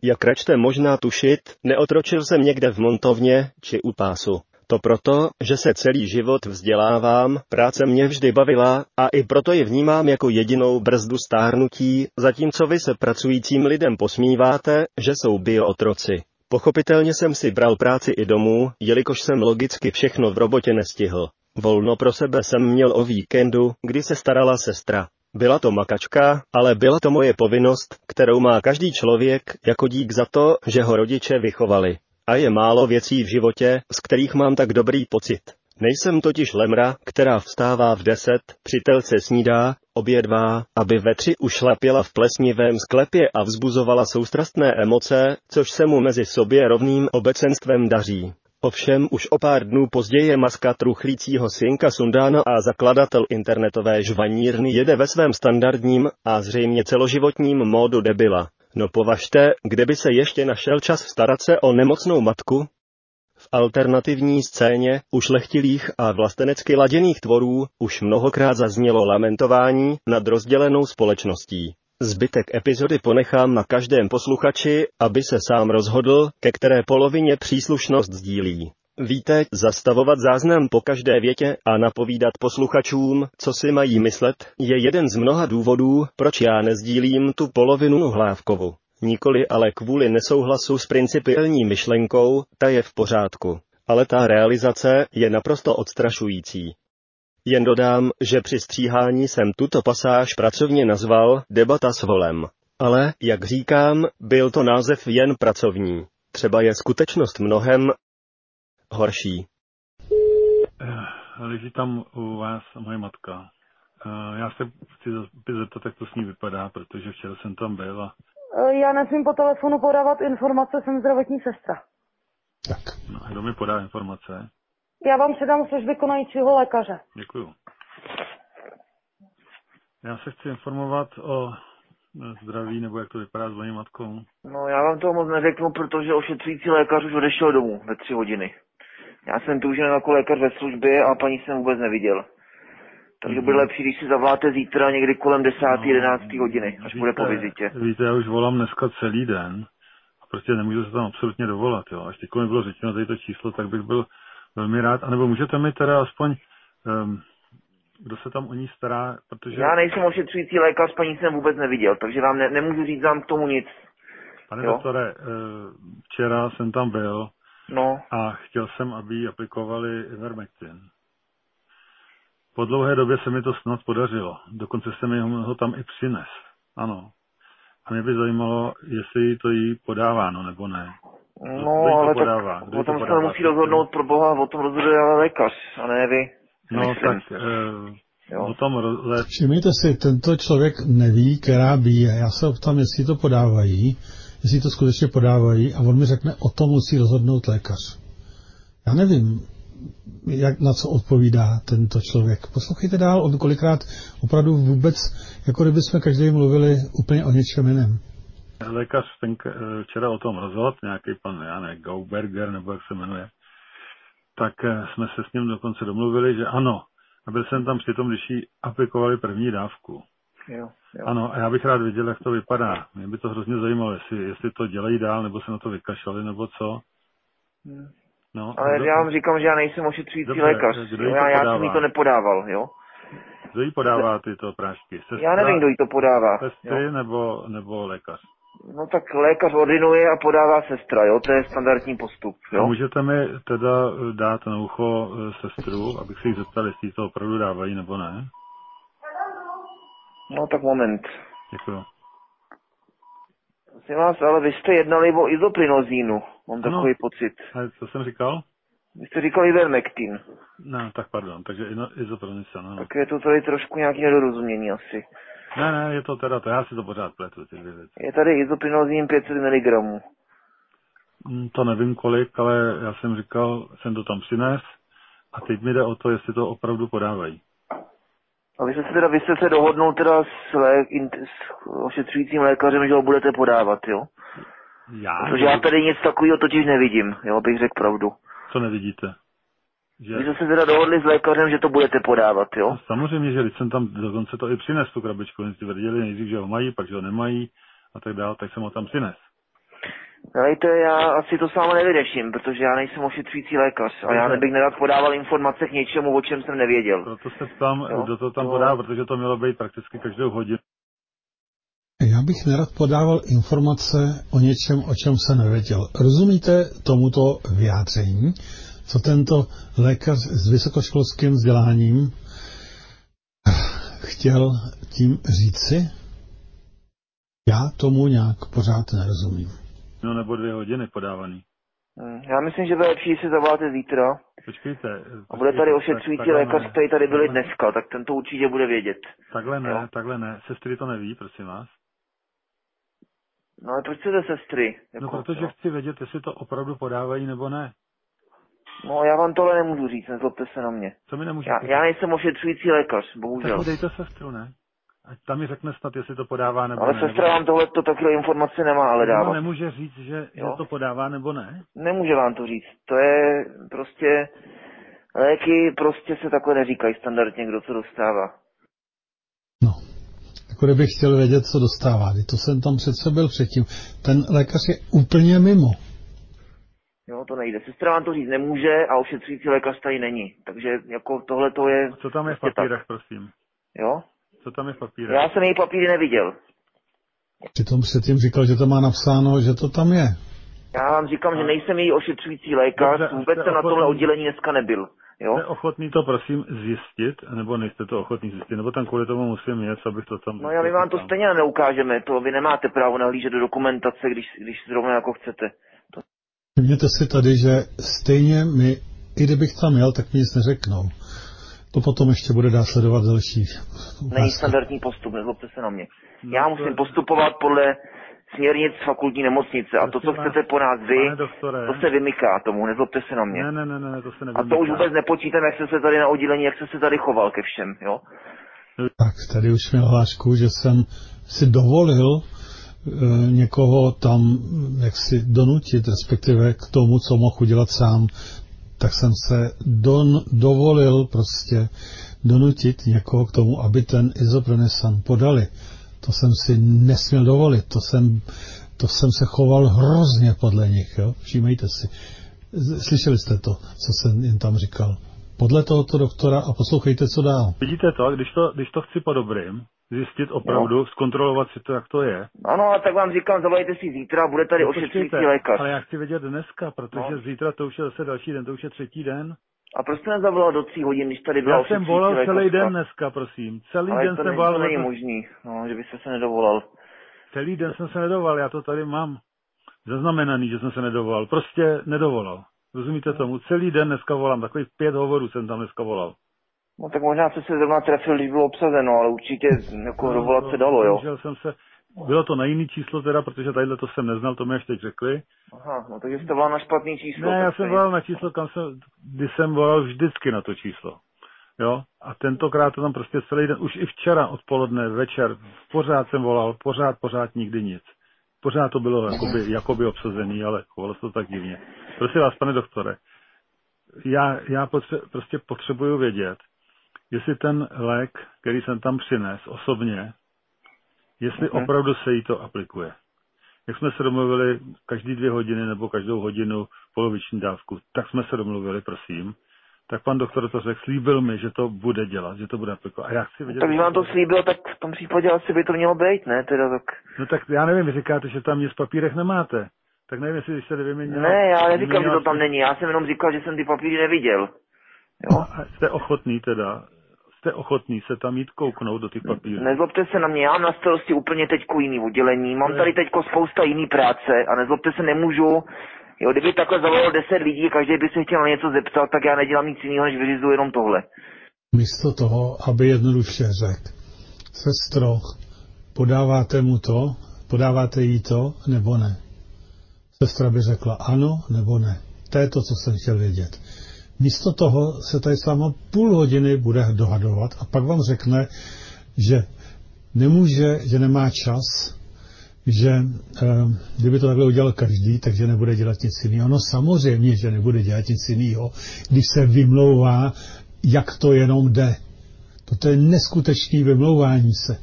Jak račte možná tušit, neotročil jsem někde v montovně či u pásu. To proto, že se celý život vzdělávám, práce mě vždy bavila a i proto ji vnímám jako jedinou brzdu stárnutí, zatímco vy se pracujícím lidem posmíváte, že jsou biootroci. Pochopitelně jsem si bral práci i domů, jelikož jsem logicky všechno v robotě nestihl. Volno pro sebe jsem měl o víkendu, kdy se starala sestra. Byla to makačka, ale byla to moje povinnost, kterou má každý člověk jako dík za to, že ho rodiče vychovali. A je málo věcí v životě, z kterých mám tak dobrý pocit. Nejsem totiž lemra, která vstává v deset, přítelce snídá, obědvá, aby ve tři ušlapila v plesnivém sklepě a vzbuzovala soustrastné emoce, což se mu mezi sobě rovným obecenstvem daří. Ovšem už o pár dnů později maska truchlícího synka Sundána a zakladatel internetové žvanírny jede ve svém standardním a zřejmě celoživotním módu debila. No považte, kde by se ještě našel čas starat se o nemocnou matku? V alternativní scéně ušlechtilých a vlastenecky laděných tvorů už mnohokrát zaznělo lamentování nad rozdělenou společností. Zbytek epizody ponechám na každém posluchači, aby se sám rozhodl, ke které polovině příslušnost sdílí. Víte, zastavovat záznam po každé větě a napovídat posluchačům, co si mají myslet, je jeden z mnoha důvodů, proč já nezdílím tu polovinu hlávkovu. Nikoli ale kvůli nesouhlasu s principiální myšlenkou, ta je v pořádku. Ale ta realizace je naprosto odstrašující. Jen dodám, že při stříhání jsem tuto pasáž pracovně nazval debata s volem. Ale, jak říkám, byl to název jen pracovní. Třeba je skutečnost mnohem horší. Eh, leží tam u vás moje matka. Eh, já se chci zeptat, jak to s ní vypadá, protože včera jsem tam byl a... Eh, já nesmím po telefonu podávat informace, jsem zdravotní sestra. Tak. No, kdo mi podá informace? Já vám předám služby konajícího lékaře. Děkuju. Já se chci informovat o zdraví, nebo jak to vypadá s mojí matkou. No já vám to moc neřeknu, protože ošetřující lékař už odešel domů ve tři hodiny. Já jsem tu už jako lékař ve službě a paní jsem vůbec neviděl. Takže bude mhm. lepší, když si zavoláte zítra někdy kolem 10. No, 11. hodiny, až víte, bude po vizitě. Víte, já už volám dneska celý den a prostě nemůžu se tam absolutně dovolat. Jo. Až teď mi bylo řečeno tady to číslo, tak bych byl velmi rád. A nebo můžete mi teda aspoň, um, kdo se tam o ní stará, protože... Já nejsem ošetřující lékař, paní jsem vůbec neviděl, takže vám ne, nemůžu říct vám k tomu nic. Pane jo? doktore, eh, včera jsem tam byl no. a chtěl jsem, aby jí aplikovali Ivermectin. Po dlouhé době se mi to snad podařilo. Dokonce se mi ho tam i přines. Ano. A mě by zajímalo, jestli to jí podáváno nebo ne. No, ale podává? tak o tom se musí rozhodnout pro boha, o tom rozhoduje ale lékař, a ne vy. No Myslím. tak e, o tom rozhoduje. Všimněte si, tento člověk neví, která bíje. Já se ptám, jestli to podávají, jestli to skutečně podávají a on mi řekne, o tom musí rozhodnout lékař. Já nevím, jak, na co odpovídá tento člověk. Poslouchejte dál, on kolikrát opravdu vůbec, jako kdyby jsme každý mluvili úplně o něčem jiném. Lékař ten včera o tom rozhodl, nějaký pan, já ne, Gauberger, nebo jak se jmenuje, tak eh, jsme se s ním dokonce domluvili, že ano. A byl jsem tam přitom, když jí aplikovali první dávku. Jo, jo. Ano, a já bych rád viděl, jak to vypadá. Mě by to hrozně zajímalo, jestli, jestli to dělají dál, nebo se na to vykašlali, nebo co. Hmm. No, Ale já vám říkám, že já nejsem ošetřující Dobře, lékař. Jo, já, já jsem jí to nepodával, jo. Kdo jí podává tyto prášky? Sestra, já nevím, kdo jí to podává. Sestry nebo, nebo lékař? No tak lékař ordinuje a podává sestra, jo, to je standardní postup, jo. A můžete mi teda dát na ucho eh, sestru, abych se jich zeptal, jestli to opravdu dávají nebo ne? No tak moment. Děkuji. Prosím vás, ale vy jste jednali o izoprinozínu, mám ano. takový pocit. A co jsem říkal? Vy jste říkal Ivermectin. No, tak pardon, takže izoprinozína, no. Tak je to tady trošku nějaký nedorozumění asi. Ne, ne, je to teda to, já si to pořád pletu, ty dvě věci. Je tady izoprinozin 500 mg. To nevím kolik, ale já jsem říkal, jsem to tam přines a teď mi jde o to, jestli to opravdu podávají. A vy jste se teda, vy jste se dohodnul teda s, lé, s ošetřujícím lékařem, že ho budete podávat, jo? Já? Protože já tady nic takového totiž nevidím, jo, abych řekl pravdu. Co nevidíte? Že... Vy jste se teda dohodli s lékařem, že to budete podávat, jo? No, samozřejmě, že když jsem tam dokonce to i přines, tu krabičku, oni si tvrdili nejdřív, že ho mají, pak že ho nemají a tak dále, tak jsem ho tam přines. Helejte, já asi to sám nevyřeším, protože já nejsem ošetřující lékař a já nebych nerad podával informace k něčemu, o čem jsem nevěděl. Proto se ptám, kdo to tam podá, protože to mělo být prakticky každou hodinu. já bych nerad podával informace o něčem, o čem se nevěděl. Rozumíte tomuto vyjádření, co tento lékař s vysokoškolským vzděláním chtěl tím říci? Já tomu nějak pořád nerozumím. No nebo dvě hodiny podávaný. Hmm, já myslím, že bude lepší, si zavoláte zítra. Počkejte. A bude tady ošetřující lékař, který tady byli dneska, tak ten to určitě bude vědět. Takhle ne, jo? takhle ne. Sestry to neví, prosím vás. No ale proč chcete sestry? Jako, no protože no? chci vědět, jestli to opravdu podávají nebo ne. No já vám tohle nemůžu říct, nezlobte se na mě. Co mi nemůžete já, já nejsem ošetřující lékař, bohužel. Tak dejte sestru, ne? Ať tam mi řekne snad, jestli to podává nebo ale ne. Ale sestra vám tohle to takové informace nemá ale dávat. No, nemůže říct, že, že to podává nebo ne? Nemůže vám to říct. To je prostě... Léky prostě se takhle neříkají standardně, kdo co dostává. No, jako kdybych chtěl vědět, co dostává. To jsem tam přece byl předtím. Ten lékař je úplně mimo. Jo, to nejde. Sestra vám to říct nemůže a ošetřující lékař tady není. Takže jako tohle to je... Co tam je v papírech, tak. prosím? Jo? Co tam je v papírech? Já jsem její papíry neviděl. Přitom předtím říkal, že to má napsáno, že to tam je. Já vám říkám, že nejsem její ošetřující lékař, Dobře, vůbec jsem na tomhle oddělení dneska nebyl. Jo? Jste ochotný to prosím zjistit, nebo nejste to ochotný zjistit, nebo tam kvůli tomu musím jet, abych to tam... No já my vám to stejně neukážeme, to vy nemáte právo nahlížet do dokumentace, když, když zrovna jako chcete. To... Všimněte si tady, že stejně mi, i kdybych tam jel, tak mi nic neřeknou. To potom ještě bude dát sledovat další. Není standardní postup, nezlobte se na mě. No, Já musím postupovat podle směrnic fakultní nemocnice a to, co chcete po nás vy, to se vymyká tomu, nezlobte se na mě. Ne, ne, ne, ne to se nevymyká. A to už vůbec nepočítám, jak jste se tady na oddělení, jak jste se tady choval ke všem, jo? Tak, tady už měl hlášku, že jsem si dovolil e, někoho tam jak si donutit, respektive k tomu, co mohl udělat sám, tak jsem se don, dovolil prostě donutit někoho k tomu, aby ten izoprenesan podali. To jsem si nesměl dovolit, to jsem, to jsem se choval hrozně podle nich, jo? všímejte si. Slyšeli jste to, co jsem jim tam říkal. Podle tohoto doktora a poslouchejte, co dál. Vidíte to, když to, když to chci po dobrým, zjistit opravdu, no. zkontrolovat si to, jak to je. Ano, a tak vám říkám, zavolejte si zítra, bude tady no, ošetřující lékař. Ale já chci vědět dneska, protože no. zítra to už je zase další den, to už je třetí den. A proč jste nezavolal do tří hodin, když tady byla Já jsem volal lékařka? celý den dneska, prosím. Celý Ale den jsem volal. to není možný, no, že byste se nedovolal. Celý den jsem se nedovolal, já to tady mám zaznamenaný, že jsem se nedovolal. Prostě nedovolal. Rozumíte tomu? Celý den dneska volám, takových pět hovorů jsem tam dneska volal. No tak možná jste se zrovna trefil, když bylo obsazeno, ale určitě jako no, dovolat se dalo, jo. jsem se, bylo to na jiný číslo teda, protože tadyhle to jsem neznal, to mi ještě teď řekli. Aha, no takže jste volal na špatný číslo. Ne, já jsem volal na číslo, kam jsem, kdy jsem volal vždycky na to číslo. Jo, a tentokrát to tam prostě celý den, už i včera odpoledne, večer, pořád jsem volal, pořád, pořád nikdy nic. Pořád to bylo jakoby, jakoby obsazený, ale chovalo se to tak divně. Prosím vás, pane doktore, já, já potře- prostě potřebuju vědět, jestli ten lék, který jsem tam přines osobně, jestli uh-huh. opravdu se jí to aplikuje. Jak jsme se domluvili každý dvě hodiny nebo každou hodinu poloviční dávku, tak jsme se domluvili, prosím. Tak pan doktor to řekl, slíbil mi, že to bude dělat, že to bude aplikovat. A já chci vědět... Tak když vám to slíbil, tak v tom případě asi by to mělo být, ne? Teda tak... No tak já nevím, vy říkáte, že tam nic v papírech nemáte. Tak nevím, jestli jste vyměnil... Ne, já neříkám, že to tam není. Já jsem jenom říkal, že jsem ty papíry neviděl. Jo? No, a jste ochotný teda jste ochotný se tam jít kouknout do těch papírů? Nezlobte se na mě, já mám na starosti úplně teďko jiný oddělení, mám tady teďko spousta jiný práce a nezlobte se, nemůžu, jo, kdyby takhle zavolal deset lidí, každý by se chtěl na něco zeptat, tak já nedělám nic jiného, než vyřizuji jenom tohle. Místo toho, aby jednoduše řekl, sestro, podáváte mu to, podáváte jí to, nebo ne? Sestra by řekla ano, nebo ne. To je to, co jsem chtěl vědět. Místo toho se tady s váma půl hodiny bude dohadovat a pak vám řekne, že nemůže, že nemá čas, že eh, kdyby to takhle udělal každý, takže nebude dělat nic jiného. No samozřejmě, že nebude dělat nic jiného, když se vymlouvá, jak to jenom jde. Toto je neskutečný vymlouvání se.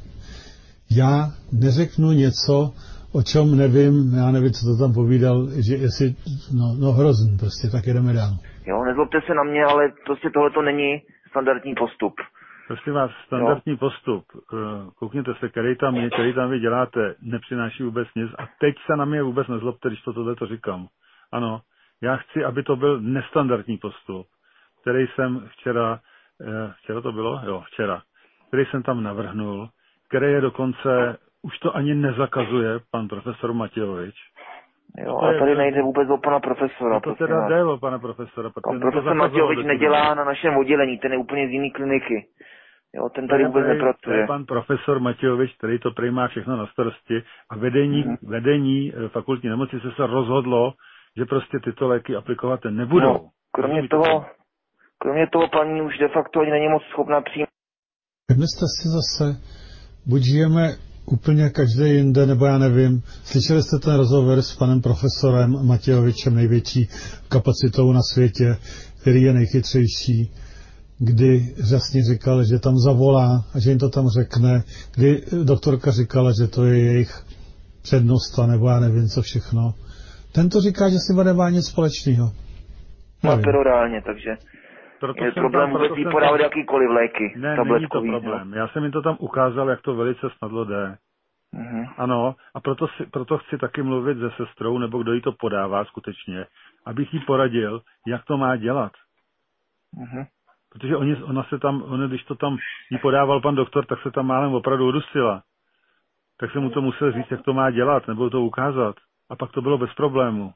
Já neřeknu něco, o čem nevím, já nevím, co to tam povídal, že jestli, no, no hrozný, prostě tak jdeme dál. Jo, nezlobte se na mě, ale prostě tohle to není standardní postup. Prosím vás, standardní jo. postup, eh, koukněte se, který tam je, který tam vy děláte, nepřináší vůbec nic a teď se na mě vůbec nezlobte, když to tohle to říkám. Ano, já chci, aby to byl nestandardní postup, který jsem včera, eh, včera to bylo? Jo, včera, který jsem tam navrhnul, který je dokonce, už to ani nezakazuje pan profesor Matějovič, Jo, a tady nejde vůbec o pana profesora. No to teda jde o pana profesora. Pan profesor Matějovič nedělá na našem oddělení, ten je úplně z jiný kliniky. Jo, ten tady vůbec nepracuje. To je pan profesor Matějovič, který to prý má všechno na starosti a vedení, hmm. vedení eh, fakultní nemocnice se rozhodlo, že prostě tyto léky aplikovat nebudou. No, kromě toho, kromě toho paní už de facto ani není moc schopna přijímat. Vymyslete si zase, buď žijeme úplně každý jinde, nebo já nevím. Slyšeli jste ten rozhovor s panem profesorem Matějovičem, největší kapacitou na světě, který je nejchytřejší, kdy jasně říkal, že tam zavolá a že jim to tam řekne, kdy doktorka říkala, že to je jejich přednosta, nebo já nevím co všechno. Ten to říká, že si to nemá nic společného. Laterorálně, takže proto je problém vůbec jí podávat jakýkoliv léky. Ne, není to problém. Já jsem jim to tam ukázal, jak to velice snadlo jde. Mm-hmm. Ano, a proto, si, proto chci taky mluvit se sestrou, nebo kdo jí to podává skutečně, abych jí poradil, jak to má dělat. Mm-hmm. Protože oni, ona se tam, ona, když to tam jí podával pan doktor, tak se tam málem opravdu udusila. Tak se mu to musel říct, jak to má dělat, nebo to ukázat. A pak to bylo bez problému.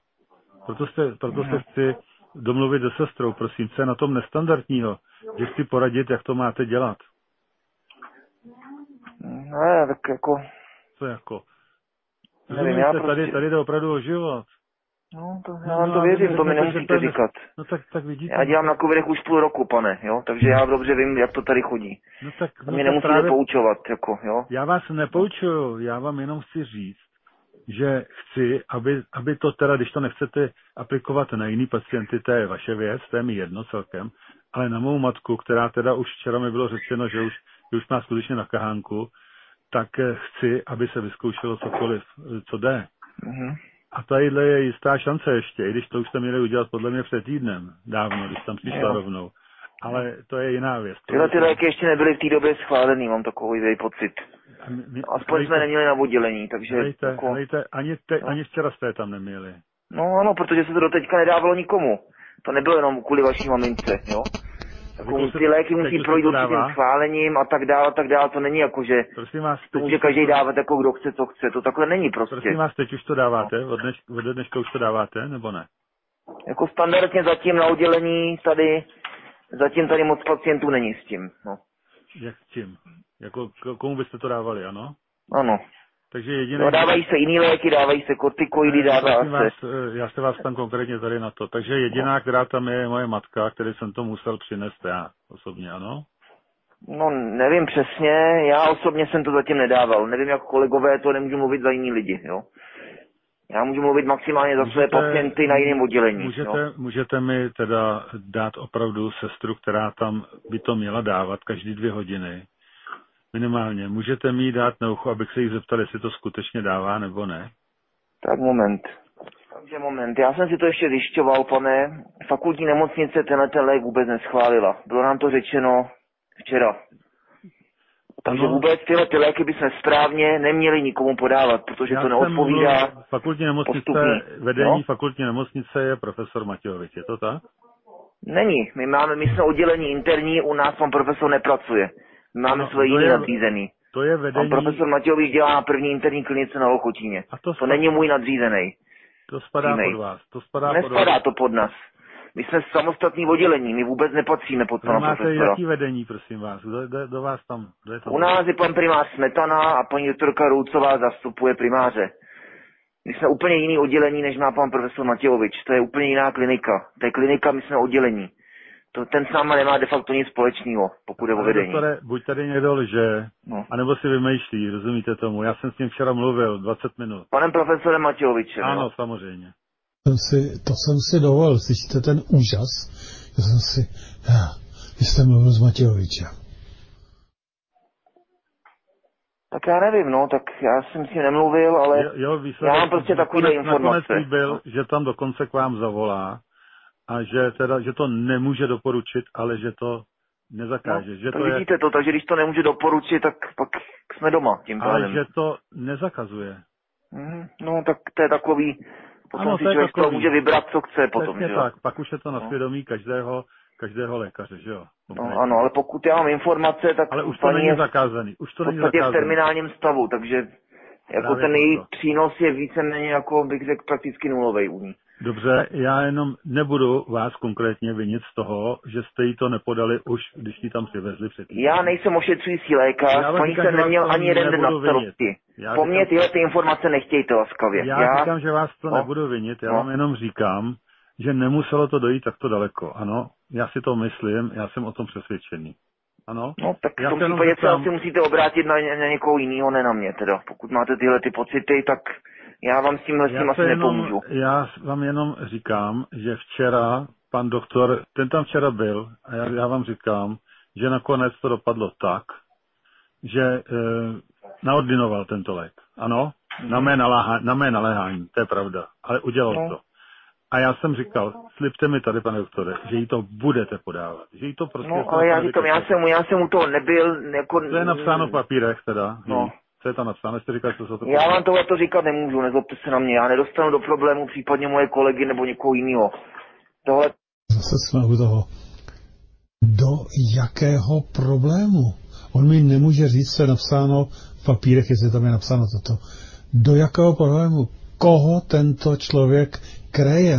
Proto se, proto se mhm. chci domluvit se sestrou, prosím, co je na tom nestandardního, že chci poradit, jak to máte dělat. Ne, tak jako... Co jako? Nevím, já prostě... tady, tady jde opravdu o život. No, to, já vám no, to věřím, to mi nemusíte říkat. No tak, tak vidíte. Já dělám na covidech už půl roku, pane, jo, takže já dobře vím, jak to tady chodí. No tak, no mě nemusíte právě... poučovat, jako, jo. Já vás nepoučuju, já vám jenom chci říct, že chci, aby, aby to teda, když to nechcete aplikovat na jiný pacienty, to je vaše věc, to je mi jedno celkem, ale na mou matku, která teda už včera mi bylo řečeno, že už, že už má skutečně na kahánku, tak chci, aby se vyzkoušelo cokoliv, co jde. Mm-hmm. A tadyhle je jistá šance ještě, i když to už jste měli udělat podle mě před týdnem, dávno, když tam přišla jo. rovnou. Ale to je jiná věc. Tyhle ty léky ještě nebyly v té době schválený, mám takový pocit. My, Aspoň hlejte, jsme neměli na oddělení, takže... Hlejte, jako... hlejte, ani, te, no. ani včera jste tam neměli. No ano, protože se to doteďka nedávalo nikomu. To nebylo jenom kvůli vaší mamince, jo? Jako ty léky musí projít určitým schválením a tak dále, a tak dále. To není jako, že Prosím vás, to může každý dávat jako kdo chce, co chce. To takhle není prostě. Prosím vás, teď už to dáváte? Od, dneš, od dneška už to dáváte, nebo ne? Jako standardně zatím na oddělení tady, zatím tady moc pacientů není s tím, no. Jak s tím? Jako komu byste to dávali, ano? Ano. Takže jediné... No, dávají se jiný léky, dávají se kortikoidy, dává se... Vás, eh, já se vás tam konkrétně tady na to. Takže jediná, která tam je, je moje matka, který jsem to musel přinést já osobně, ano? No, nevím přesně, já osobně jsem to zatím nedával. Nevím, jak kolegové, to nemůžu mluvit za jiní lidi, jo? Já můžu mluvit maximálně za můžete, své pacienty na jiném oddělení. Můžete, jo? můžete mi teda dát opravdu sestru, která tam by to měla dávat každý dvě hodiny, Minimálně. Můžete mi dát na ucho, abych se jí zeptal, jestli to skutečně dává nebo ne? Tak moment. Takže moment, já jsem si to ještě zjišťoval, pane. Fakultní nemocnice tenhle ten lék vůbec neschválila. Bylo nám to řečeno včera. Takže ano. vůbec tyhle ty léky by se správně neměli nikomu podávat, protože Já to neodpovídá fakultní nemocnice, postupný. vedení no? fakultní nemocnice je profesor Matějovič, je to tak? Není, my máme, my jsme oddělení interní, u nás pan profesor nepracuje. Máme no, svoje jiný nadřízený. To je vedení... Pan profesor Matějovič dělá na první interní klinice na Lochotíně. A to, to není můj nadřízený. To spadá Přímej. pod vás. To spadá Nespadá pod vás. to pod nás. My jsme samostatný oddělení, my vůbec nepatříme pod pana máte profesora. jaký vedení, prosím vás? Kdo, kdo, kdo vás tam? Kdo je to U nás je pan primář Smetana a paní doktorka Roucová zastupuje primáře. My jsme úplně jiný oddělení, než má pan profesor Matějovič. To je úplně jiná klinika. To je klinika, my jsme oddělení to, ten s náma nemá de facto nic společného, pokud je o vedení. Doktore, buď tady někdo lže, no. anebo si vymýšlí, rozumíte tomu. Já jsem s ním včera mluvil, 20 minut. Panem profesorem Matějovičem. Ano, no. samozřejmě. Jsem si, to jsem si dovolil, slyšíte ten úžas? Já jsem si, já, vy jste mluvil s Matějovičem. Tak já nevím, no, tak já jsem si nemluvil, ale jo, jo, výsledek, já mám prostě takové informace. Nakonec byl, že tam dokonce k vám zavolá a že, teda, že to nemůže doporučit, ale že to nezakáže. No, že tak to vidíte je... to, takže když to nemůže doporučit, tak pak jsme doma tím Ale pádem. že to nezakazuje. Mm, no, tak to je takový, potom Ano, si to člověk takový. může vybrat, co chce potom, že tak, pak už je to na No. svědomí každého, každého lékaře, že jo? No, ano, ale pokud já mám informace, tak Ale už to není zakázaný. Už to v není podstatě v terminálním stavu, takže jako Právě ten její proto. přínos je víceméně jako bych řekl prakticky nulový u ní. Dobře, já jenom nebudu vás konkrétně vinit z toho, že jste jí to nepodali už, když ji tam přivezli předtím. Já nejsem ošetřující lékař, paní jsem neměl ani jeden den na starosti. Já Po mně říkám- tyhle ty informace nechtějte laskavě. Já, já říkám, že vás to no. nebudu vinit, já No. vám jenom říkám, že nemuselo to dojít takto daleko. Ano, já si to myslím, já jsem o tom přesvědčený. Ano? No, tak já v tom případě se asi musíte obrátit na, na někoho jiného, ne na mě teda. Pokud máte tyhle ty pocity, tak já vám s tímhle já, asi jenom, nepomůžu. já vám jenom říkám, že včera pan doktor, ten tam včera byl a já, já vám říkám, že nakonec to dopadlo tak, že e, naordinoval tento lék. Ano, na mé, naláha, na mé naléhání, to je pravda, ale udělal No. to. A já jsem říkal, slibte mi tady, pane doktore, že jí to budete podávat. Že jí to prostě... No, se ale já nechá říkám, já jsem, já jsem u toho nebyl, jako... To je napsáno v papírech teda. No. Co je tam napsáno? Jste říkal, co se to Já vám tohle to říkat nemůžu, nezlobte se na mě. Já nedostanu do problému případně moje kolegy nebo někoho jiného. Tohle Zase jsme u toho. Do jakého problému? On mi nemůže říct, co je napsáno v papírech, jestli tam je napsáno toto. Do jakého problému? Koho tento člověk kreje?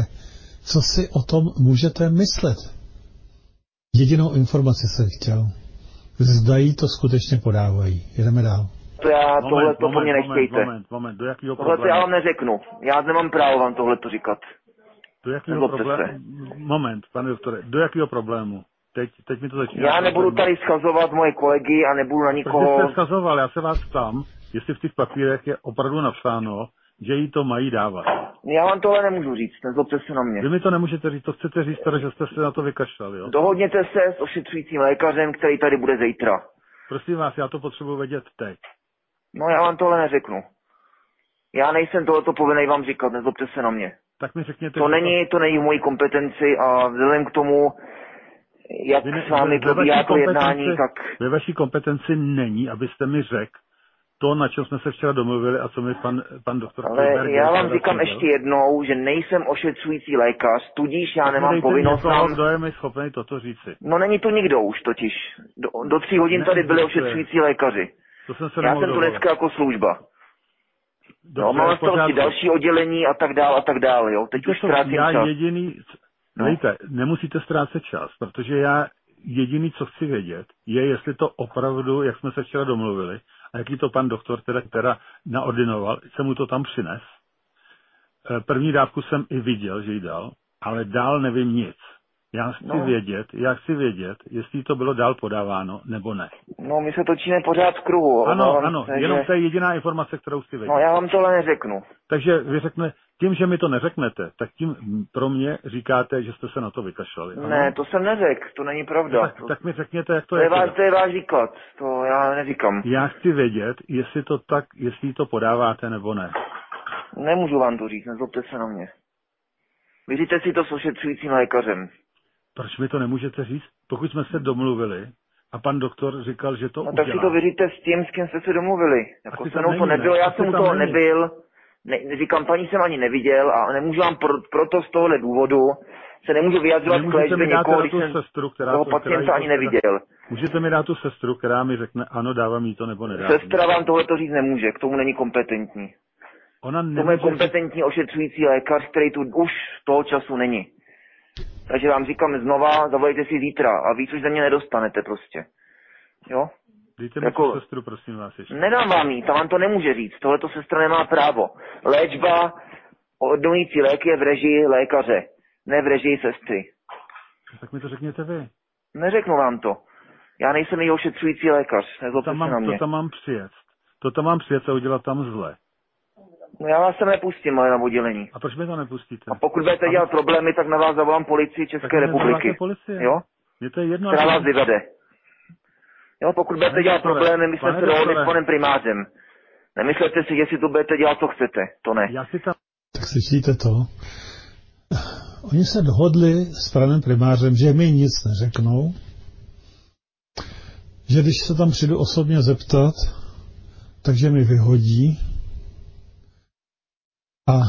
Co si o tom můžete myslet? Jedinou informaci jsem chtěl. Zdají to skutečně podávají. Jedeme dál. To já, Moment, tohle to po mě nechtějte. Moment, moment, do jakého Tohle to problému? já vám neřeknu. Já nemám právo vám tohle to říkat. Do jakého Nezlobte problému? Moment, pane doktore, do jakého problému? Teď, teď mi to začíná. Já nebudu tady schazovat moje kolegy a nebudu na nikoho... jste schazoval, já se vás ptám, jestli v těch papírech je opravdu napsáno, že jí to mají dávat. Já vám tohle nemůžu říct, nezlobte se na mě. Vy mi to nemůžete říct, to chcete říct, teda, že jste se na to vykašlali, jo? Dohodněte se s ošetřujícím lékařem, který tady bude zítra. Prosím vás, já to potřebuji vědět teď. No já vám tohle neřeknu. Já nejsem tohleto povinný vám říkat, nezlobte se na mě. Tak mi řekněte, To není, to není v mojí kompetenci a vzhledem k tomu, jak ne- s vámi probíhá to jednání, tak Ve vaší kompetenci není, abyste mi řekl to, na čem jsme se včera domluvili a co mi pan, pan doktor ale Stolberg já vám říkám ještě jednou, že nejsem ošetřující lékař, tudíž já Tak nemám povinnost vám... kdo je mi schopný toto říci. No není to nikdo už totiž. Do, do tří hodin tady byli ošetřující lékaři. To jsem se Já jsem tu dovolat. dneska jako služba. Dobře, No, mám starosti další oddělení a tak dál a tak dál, jo. Teď Víte už ztrácím já čas. jediný, No. Dejte, nemusíte ztrácet čas, protože já jediný, co chci vědět, je, jestli to opravdu, jak jsme se včera domluvili, a jaký to pan doktor teda, teda naordinoval, jsem mu to tam přines. Eh, První dávku jsem i viděl, že ji dal, ale dál nevím nic. Já chci No. vědět, já chci vědět, jestli to bylo dál podáváno, nebo ne. No, my se točíme pořád v kruhu. Ano, obávám ano, se, jenom to je jediná informace, kterou chci vědět. No, já vám tohle neřeknu. Takže vy řekne, tím, že mi to neřeknete, tak tím pro mě říkáte, že jste se na to vykašlali. ano? Ne, to jsem neřekl, to není pravda. tak, to, tak mi řekněte, jak to, to, je je. váš, teda. to je váš výklad, to já neříkám. Já chci vědět, jestli to tak, jestli to podáváte nebo ne. Nemůžu vám to říct, nezlobte se na mě. Vyříte si to s ošetřujícím lékařem. Proč mi to nemůžete říct? Pokud jsme se domluvili a pan doktor říkal, že to No tak si udělá. to vyříte s tím, s kým jste se domluvili. Jako se mnou to není, ne? nebylo, já jsem u toho není. nebyl. Ne, říkám, paní jsem ani neviděl a nemůžu vám pro, proto z tohohle důvodu se nemůžu vyjadřovat k léčbě někoho, když jsem sestru, která toho to- pacienta ani neviděl. Můžete mi dát tu sestru, která mi řekne, ano, dávám jí to nebo nedávám. Sestra vám tohle to říct nemůže, k tomu není kompetentní. Ona To je nemůže kompetentní ošetřující lékař, který tu už toho času není. Takže vám říkám znova, zavolejte si zítra a víc už ze mě nedostanete prostě. Jo? Dejte mi jako- sestru, prosím vás ještě. Nedám vám jí, ta vám to nemůže říct, tohle to sestra nemá právo. Léčba, oddonující léky je v režii lékaře, ne v režii sestry. Tak mi to řekněte vy. Neřeknu vám to. Já nejsem její ošetřující lékař, To nezlobte tam, se na mám, mě. to tam mám přijet. To tam mám přijet a udělat tam zle. No já vás sem nepustím ale na oddělení. A proč mi to nepustíte? A pokud budete dělat problémy, tak na vás zavolám policii České Tak mě republiky. policie. Jo? Mně to je jedno. která vás vyvede. Jo, pokud budete dělat problémy, my jsme se dohodli s panem primářem. Nemyslete si, že si tu budete dělat, co chcete. To ne. Já si tam Tak slyšíte to? Oni se dohodli s panem primářem, že mi nic neřeknou že když se tam přijdu osobně zeptat, takže mi vyhodí a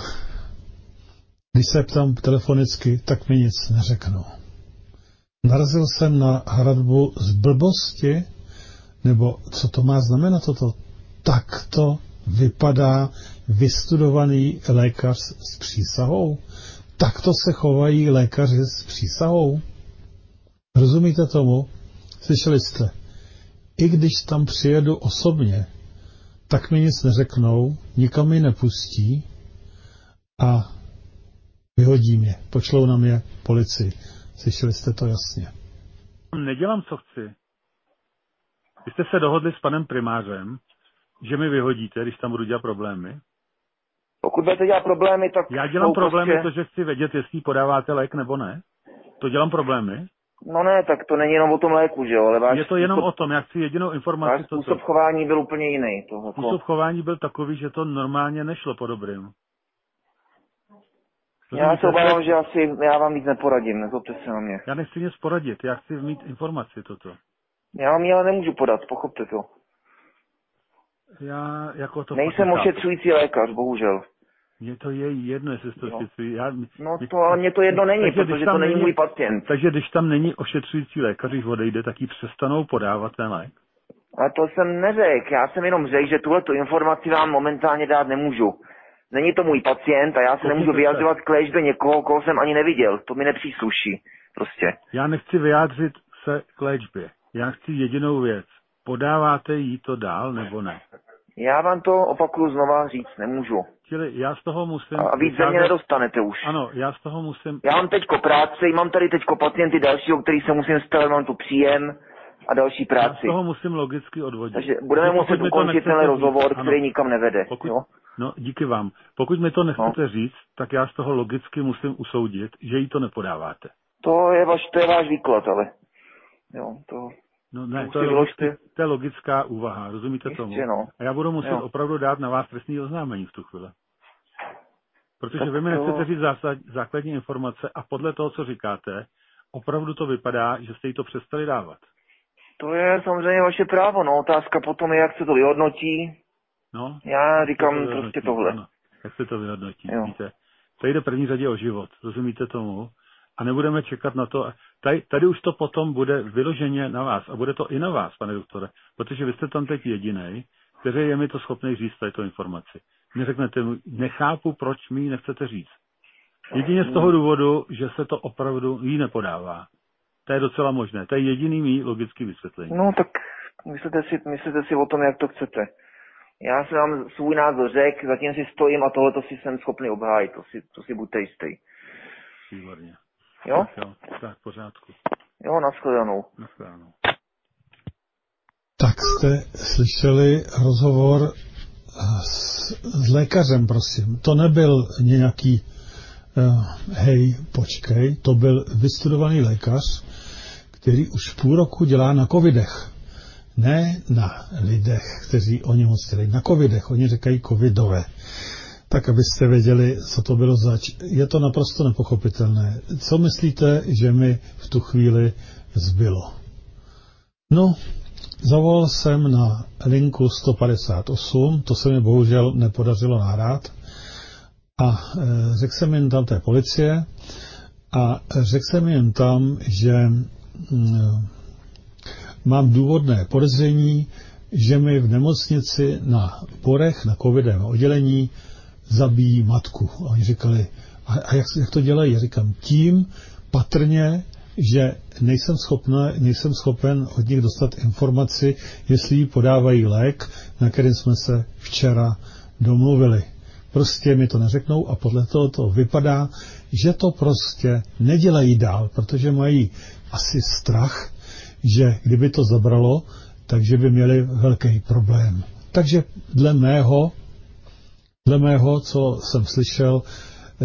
když se ptám telefonicky, tak mi nic neřeknou. Narazil jsem na hradbu z blbosti, nebo co to má znamenat toto? Tak to vypadá vystudovaný lékař s přísahou? Takto se chovají lékaři s přísahou? Rozumíte tomu? Slyšeli jste? I když tam přijedu osobně, tak mi nic neřeknou, nikam mi nepustí a vyhodí mě, pošlou na mě policii. Slyšeli jste to jasně. Nedělám, co chci. Vy jste se dohodli s panem primářem, že mi vyhodíte, když tam budu dělat problémy? Pokud budete dělat problémy, tak... Já dělám problémy, prostě... to, že chci vědět, jestli podáváte lék nebo ne. To dělám problémy. No ne, tak to není jenom o tom léku, že jo, ale váš Je to jenom způsob, o tom, já chci jedinou informaci. Váš způsob to, chování byl úplně jiný. To, jako... Způsob chování byl takový, že to normálně nešlo po dobrým. Já se obávám, že asi já vám nic neporadím, nezlobte se na mě. Já nechci nic poradit, já chci mít informaci toto. Já vám ji ale nemůžu podat, pochopte to. Já jako to... Nejsem ošetřující lékař, bohužel. Mně to je jedno, jestli to no. ošetřují. Já, no to ale mně to jedno není, takže, protože to není můj pacient. Takže když tam není ošetřující lékař, když odejde, tak ji přestanou podávat ten lék? Ale to jsem neřekl, já jsem jenom řekl, že tuhle informaci vám momentálně dát nemůžu. Není to můj pacient a já se nemůžu vyjadřovat k léčbě někoho, koho jsem ani neviděl. To mi nepřísluší. Prostě. Já nechci vyjádřit se k léčbě. Já chci jedinou věc. Podáváte jí to dál nebo ne? Já vám to opakuju znova říct nemůžu. Čili já z toho musím... A víc ze mě nedostanete už. Ano, já z toho musím... Já mám teďko práci, mám tady teďko pacienty dalšího, který se musím starat, mám tu příjem a další práci. Já z toho musím logicky odvodit. Takže budeme muset ukončit ten rozhovor, říct, který nikam nevede. Pokud, jo? No, díky vám. Pokud mi to nechcete no. říct, tak já z toho logicky musím usoudit, že jí to nepodáváte. To je, vaš, to je váš výklad, ale... Jo, to... No ne, to je, logický, to je logická úvaha, rozumíte Ještě, tomu? No. A já budu muset jo. opravdu dát na vás trestní oznámení v tu chvíli. Protože tak vy mi nechcete to... říct zásad, základní informace a podle toho, co říkáte, opravdu to vypadá, že jste jí to přestali dávat. To je samozřejmě vaše právo, no otázka potom je, jak se to vyhodnotí. No, já říkám to prostě tohle. Ano, jak se to vyhodnotí, jo. víte. Tady jde první řadě o život, rozumíte tomu? A nebudeme čekat na to. Tady, tady už to potom bude vyloženě na vás a bude to i na vás, pane doktore, protože vy jste tam teď jediný, který je mi to schopný říct tady informaci. Neřeknete mu, nechápu, proč mi ji nechcete říct. Jedině z toho důvodu, že se to opravdu jí nepodává. To je docela možné. To je jediný mý logický vysvětlení. No tak myslíte si, myslíte si o tom, jak to chcete. Já jsem vám svůj názor řekl, zatím si stojím a tohle to si jsem schopný obhájit. To si, to si buďte jistý. Výborně. Jo? Tak, jo, tak, pořádku. Jo, nashledanou. Nashledanou. Tak jste slyšeli rozhovor s, s lékařem, prosím. To nebyl nějaký uh, hej, počkej, to byl vystudovaný lékař, který už půl roku dělá na covidech. Ne na lidech, kteří o něm hostili, na covidech, oni říkají covidové. Tak abyste věděli, co to bylo zač. Je to naprosto nepochopitelné. Co myslíte, že mi v tu chvíli zbylo? No, zavolal jsem na linku 158, to se mi bohužel nepodařilo nahrát, a e, řekl jsem jim tam té policie a řekl jsem jim tam, že mm, mám důvodné podezření, že mi v nemocnici na porech, na covidem oddělení zabíjí matku. A oni říkali, a, a jak, jak to dělají? Já říkám, tím patrně, že nejsem, schopna, nejsem schopen od nich dostat informaci, jestli jí podávají lék, na kterým jsme se včera domluvili. Prostě mi to neřeknou a podle toho to vypadá, že to prostě nedělají dál, protože mají asi strach, že kdyby to zabralo, takže by měli velký problém. Takže dle mého, dle mého, co jsem slyšel,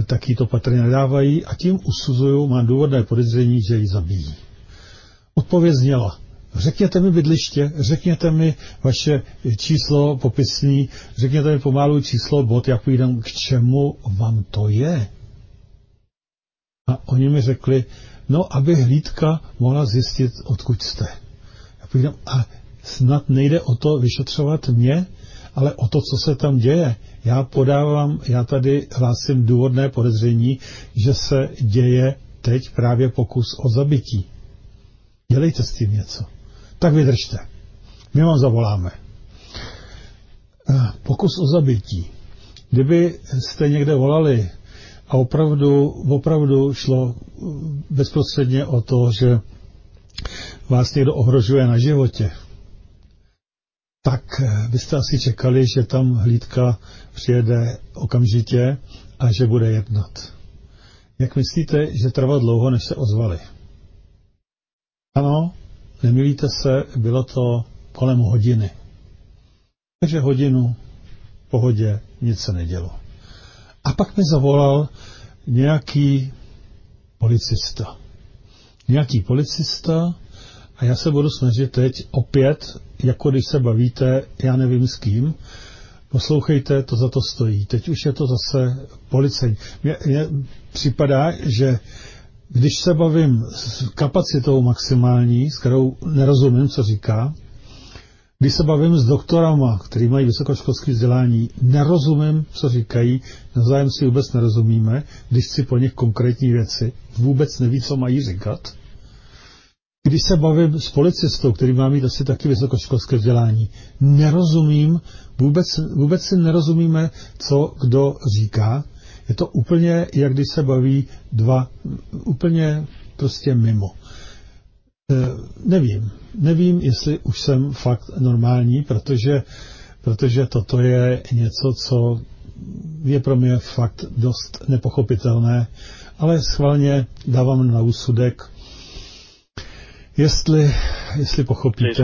taky to patrně nedávají a tím usuzuju, mám důvodné podezření, že ji zabijí. Odpověď zněla, řekněte mi bydliště, řekněte mi vaše číslo popisní, řekněte mi pomalu číslo bod, jak půjdem, k čemu vám to je. A oni mi řekli, no, aby hlídka mohla zjistit, odkud jste. A snad nejde o to vyšetřovat mě, ale o to, co se tam děje. Já podávám, já tady hlásím důvodné podezření, že se děje teď právě pokus o zabití. Dělejte s tím něco. Tak vydržte. My vám zavoláme. Eh, pokus o zabití. Kdyby jste někde volali a opravdu, opravdu šlo bezprostředně o to, že vás někdo ohrožuje na životě, tak eh, byste asi čekali, že tam hlídka přijede okamžitě a že bude jednat. Jak myslíte, že trvá dlouho, než se ozvali? Ano, nemilíte se, bylo to kolem hodiny. Takže hodinu, pohodě, nic se nedělo. A pak mi zavolal nějaký policista. Nějaký policista a já se budu snažit teď opět, jako když se bavíte, já nevím s kým, poslouchejte, to za to stojí. Teď už je to zase policejní. Mně, mně připadá, že když se bavím s kapacitou maximální, s kterou nerozumím, co říká, když se bavím s doktorama, který mají vysokoškolské vzdělání, nerozumím, co říkají, navzájem si vůbec nerozumíme, když si po nich konkrétní věci vůbec neví, co mají říkat. Když se bavím s policistou, který má mít asi taky vysokoškolské vzdělání, nerozumím, vůbec, vůbec si nerozumíme, co kdo říká. Je to úplně, jak když se baví dva, úplně prostě mimo. E, nevím, nevím, jestli už jsem fakt normální, protože, protože toto je něco, co je pro mě fakt dost nepochopitelné, ale schválně dávám na úsudek, jestli, jestli pochopíte.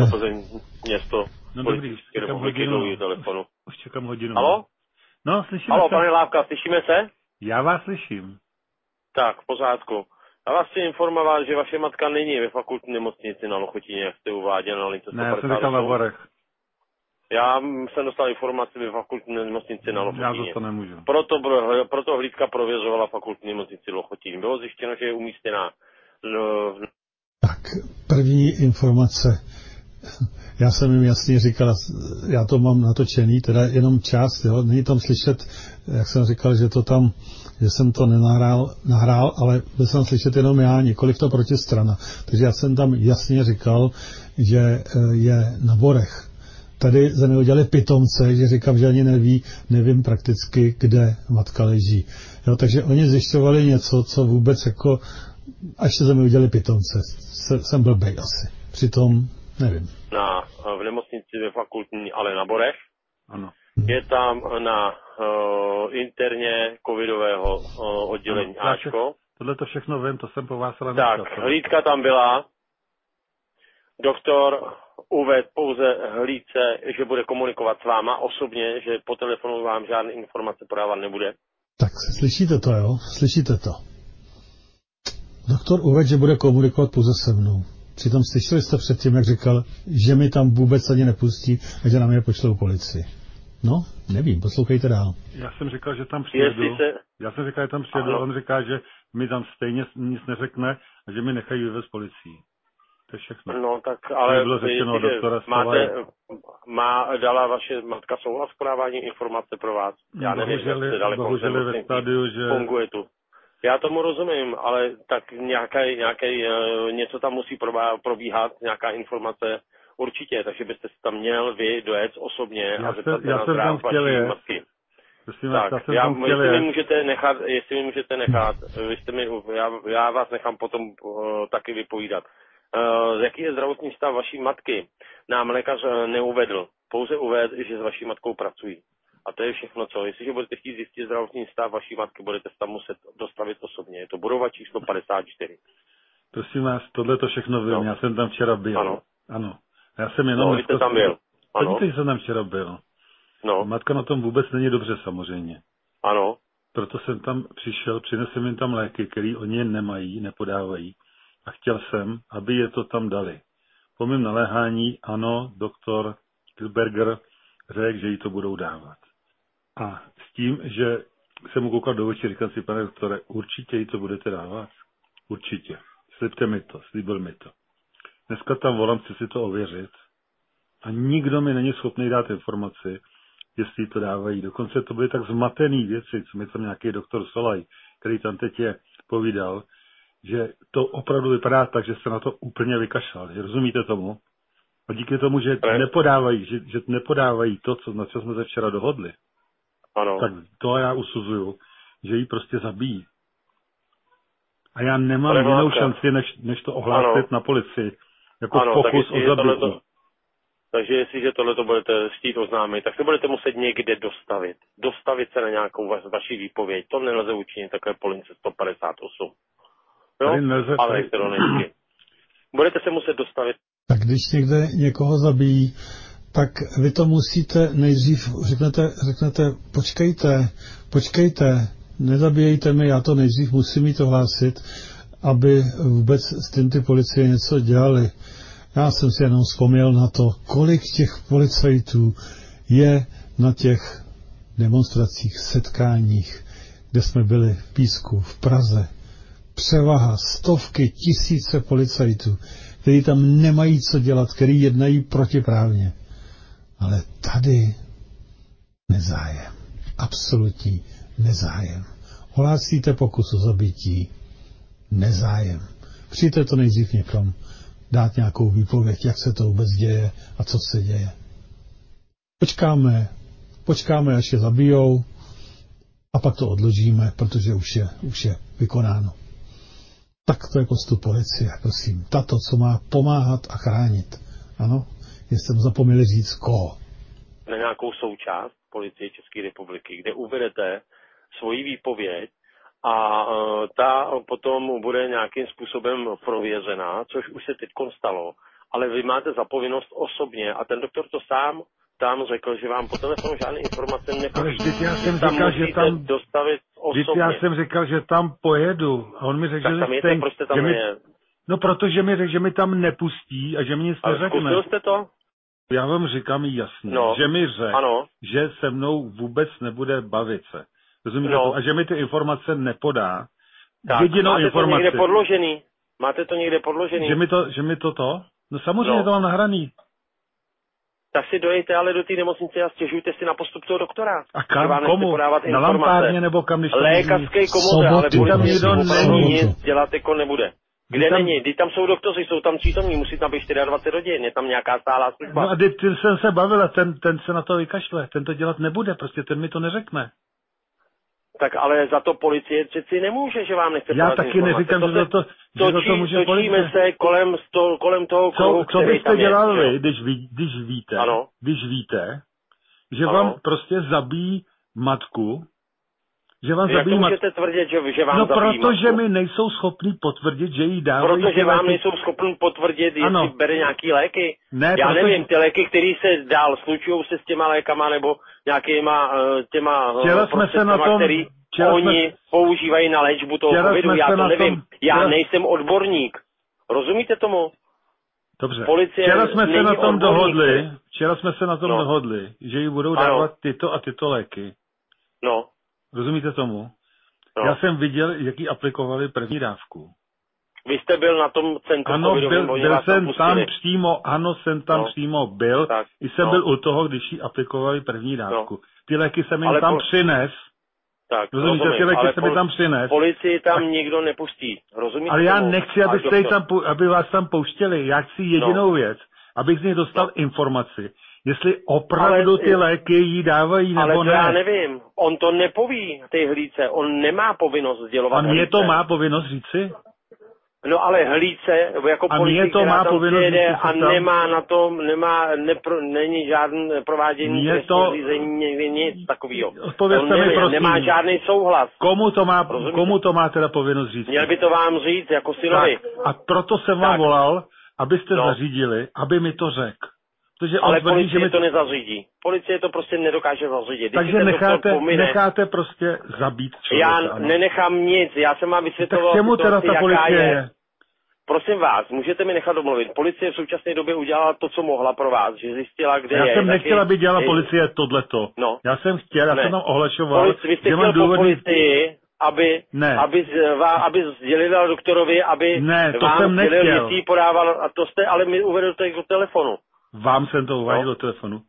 město. No dobrý, už čekám hodinu. telefonu. Už čekám hodinu. Halo? No, slyšíme Halo, se. pane Lávka, slyšíme se? Já vás slyším. Tak, v pořádku. Já vás chci informovat, že vaše matka není ve fakultní nemocnici na Lochotině, jak jste uváděl na lince Ne, já jsem říkal na Borech. Já jsem dostal informaci ve fakultní nemocnici na Lochotině. Já za to nemůžu. Proto, proto hlídka prověřovala fakultní nemocnici Lochotín. Bylo zjištěno, že je umístěná v tak první informace. Já jsem jim jasně říkal, já to mám natočený, teda jenom část, jo, není tam slyšet, jak jsem říkal, že to tam, že jsem to nenahrál, nahrál, ale byl jsem slyšet jenom já, nikoliv to protistrana. Takže já jsem tam jasně říkal, že e, je na Borech. Tady za mě udělali pitomce, že říkám, že ani neví, nevím prakticky, kde matka leží. Jo, takže oni zjišťovali něco, co vůbec jako až se mě udělali pitomce jsem blbej asi. Přitom nevím. Na, v nemocnici ve fakultní, ale na Borech. Ano. Je tam na uh, interně covidového uh, oddělení ano, Ačko. Tohle to všechno vím, to jsem po vás ale Tak, nechal, hlídka tam byla. Doktor uvedl pouze hlídce, že bude komunikovat s váma osobně, že po telefonu vám žádné informace podávat nebude. Tak slyšíte to, jo? Slyšíte to? Doktor uvedl, že bude komunikovat pouze se mnou. Přitom slyšeli jste předtím, jak říkal, že mi tam vůbec ani nepustí a že na mě pošlou policii. No, nevím, poslouchejte dál. Já jsem říkal, že tam přijedu. Se... Já jsem říkal, že tam přijedu, ano. on říká, že mi tam stejně nic neřekne a že mi nechají vyvést policii. To je všechno. No tak, ale bylo řečeno, doktora máte, má, dala vaše matka souhlas k podávání informace pro vás? Já nevím, bohužel, jste dali bohužel ve stádiu, že... Funguje tu. Já tomu rozumím, ale tak nějaký, nějaký, uh, něco tam musí probíhat, nějaká informace určitě, takže byste se tam měl vy dojet osobně já a zeptat se na zdráv vaší matky. Prosím, tak, já, já, jestli mi můžete nechat, jestli mi můžete nechat, vy jste mi, já, já vás nechám potom uh, taky vypovídat. Uh, jaký je zdravotní stav vaší matky? Nám lékař uh, neuvedl, pouze uvedl, že s vaší matkou pracují. A to je všechno, co. Jestliže budete chtít zjistit zdravotní stav vaší matky, budete se tam muset dostavit osobně. Je to budova číslo 54. Prosím vás, tohle to všechno vím. No. Já jsem tam včera byl. Ano. Ano. Já jsem jenom... No, jste tam byl. Ano. Že jsem tam včera byl. No. Matka na tom vůbec není dobře samozřejmě. Ano. Proto jsem tam přišel, přinesl jim tam léky, které oni nemají, nepodávají. A chtěl jsem, aby je to tam dali. Po mém naléhání, ano, doktor Kilberger řekl, že jí to budou dávat. A s tím, že jsem mu koukal do očí, říkal si, pane doktore, určitě jí to budete dávat? Určitě. Slibte mi to, slíbil mi to. Dneska tam volám, chci si to ověřit. A nikdo mi není schopný dát informaci, jestli to dávají. Dokonce to byly tak zmatený věci, co mi tam nějaký doktor Solaj, který tam teď je, povídal, že to opravdu vypadá tak, že se na to úplně vykašlal. Rozumíte tomu? A díky tomu, že nepodávají, že, že nepodávají to, co, na co jsme se včera dohodli, ano. tak to já usuzuju, že ji prostě zabijí. A já nemám Ale jinou šanci, než, než to ohlásit Ano. na policii. Jako Ano, tak pokus o zabití. tohleto- Takže jestliže tohle to budete chtít oznámit, tak se budete muset někde dostavit. Dostavit se na nějakou va- vaši výpověď. To nelze učinit takové po lince 158. Jo? Tady nelze- Ale tady- elektronicky. Budete se muset dostavit. Tak když někde někoho zabijí, tak vy to musíte nejdřív, řeknete, řeknete počkejte, počkejte, nezabíjejte mi, já to nejdřív musím mít ohlásit, aby vůbec s tím ty policie něco dělali. Já jsem si jenom vzpomněl na to, kolik těch policajtů je na těch demonstracích, setkáních, kde jsme byli v Písku, v Praze. Převaha, stovky, tisíce policajtů, kteří tam nemají co dělat, kteří jednají protiprávně. Ale tady nezájem. Absolutní nezájem. Hlásíte pokus o zabití. Nezájem. Přijďte to nejdřív někam dát nějakou výpověď, jak se to vůbec děje a co se děje. Počkáme, počkáme, až je zabijou a pak to odložíme, protože už je, už je vykonáno. Tak to je postup policie, prosím. Tato, co má pomáhat a chránit. Ano, jsem zapomněl říct koho. na nějakou součást policie České republiky, kde uvedete svoji výpověď a e, ta potom bude nějakým způsobem prověřená, což už se teď stalo, ale vy máte zapovinnost osobně a ten doktor to sám tam řekl, že vám po telefonu žádné informace Ale nepoví. vždyť já jsem tam říkal, že tam- dostavit Vždyť osobně. já jsem říkal, že tam pojedu. A on mi řekl, tak že tam jete, stejn- proč jste tam že mi? No protože mi řekl, že mi tam nepustí a že mi nic Ale neřekne. zkusil jste to? Já vám říkám jasně, No. že mi řekl, Ano. že se mnou vůbec nebude bavit se. Rozumíte No. to? A že mi ty informace nepodá. Tak, Jedinou máte to informaci. někde podložený? Máte to někde podložený? Že mi to, že mi to to? No samozřejmě No. to mám nahraný. Tak si dojejte ale do té nemocnice a stěžujte si na postup toho doktora. A kam, komu? Podávat Na informace. lampárně nebo kam, když Lékařské komoře, ale policie tam nikdo není. nic dělat jako nebude. Kde tam- není? Když tam jsou doktoři, jsou tam přítomní, musí tam být 24 hodin, je tam nějaká stálá služba. No a teď jsem se bavil a ten, ten se na to vykašle. Ten to dělat nebude, prostě ten mi to neřekne. Tak ale za to policie přeci nemůže, že vám nechce Já taky informace. neříkám, že za to, že za to může policie. se kolem, sto, kolem toho kruhu, Co, co byste je, dělali že jo? když, ví, když víte, Ano. když víte, že Ano. vám prostě zabíjí matku, že vám Jak to zabíjí matku. můžete tvrdit, že, že vám No protože matku? mi nejsou schopni potvrdit, že jí dávají Protože vám léky. nejsou schopni potvrdit, jestli Ano. bere nějaký léky. Ne, Já protože- nevím, ty léky, které se dál slučují se s těma lékama nebo nějakýma eh, těma eh, Včera jsme se na tom- který včera oni jsme- používají na léčbu toho Včera covidu, já to nevím. tom- Já včera- nejsem odborník. Rozumíte tomu? Dobře. Policie Včera jsme se na tom odborník. dohodli, včera jsme se na tom No. dohodli, že jí budou Ano. dávat tyto a tyto léky. No, Rozumíte tomu? no. Já jsem viděl, jak jí aplikovali první dávku. Vy jste byl na tom centru Ano, byl, byl jsem tam přímo, ano, jsem tam No. přímo byl. Tak, I jsem no. byl u toho, když jí aplikovali první dávku. Ty léky jsem jim Ale tam po- přines. Tak, Rozumíte, rozumím, ty léky ale jsem mi tam přines. Policii tam Tak- nikdo nepustí. Rozumíte Ale já tomu? nechci, abyste doktor. tam, aby vás tam pouštěli. Já chci jedinou No. věc, abych z nich dostal No. informaci. Jestli opravdu Ale- ty léky jí dávají Ale nebo to já ne. nevím. On to nepoví té hlídce. On nemá povinnost sdělovat A mě to má povinnost říci? No ale hlídce, jako A policie, mě to má povinnost říct, a tam- nemá na tom, nemá, nepro, není žádný provádění to- řízení, nic takového. Odpovězte mi, prosím. Nemá žádný souhlas. Komu to má, Rozumíte? komu to má teda povinnost říct? Měl by to vám říct jako synovi. Tak, a proto jsem vám Tak. volal, abyste No. zařídili, aby mi to řekl. Protože Ale tvrdí, že policie mi to nezařídí. Policie to prostě nedokáže zařídit. Když Takže necháte, pomine, necháte prostě zabít člověka. já ano. nenechám nic, já jsem vám tak vysvětloval čemu teda ta jaká policie je. je? Prosím vás, můžete mi nechat domluvit. Policie v současné době udělala to, co mohla pro vás, že zjistila, kde Já je. jsem taky- nechtěl, aby dělala i- policie tohleto. No. Já jsem chtěl, já Ne. jsem tam ohlašoval, Polic, vy jste že chtěl mám po důvody... policii, aby, ne. aby, aby sdělila doktorovi, aby ne, to vám jsem nechtěl. podával, a to jste ale mi uvedl do telefonu. Vám jsem to uváděl no. do telefonu?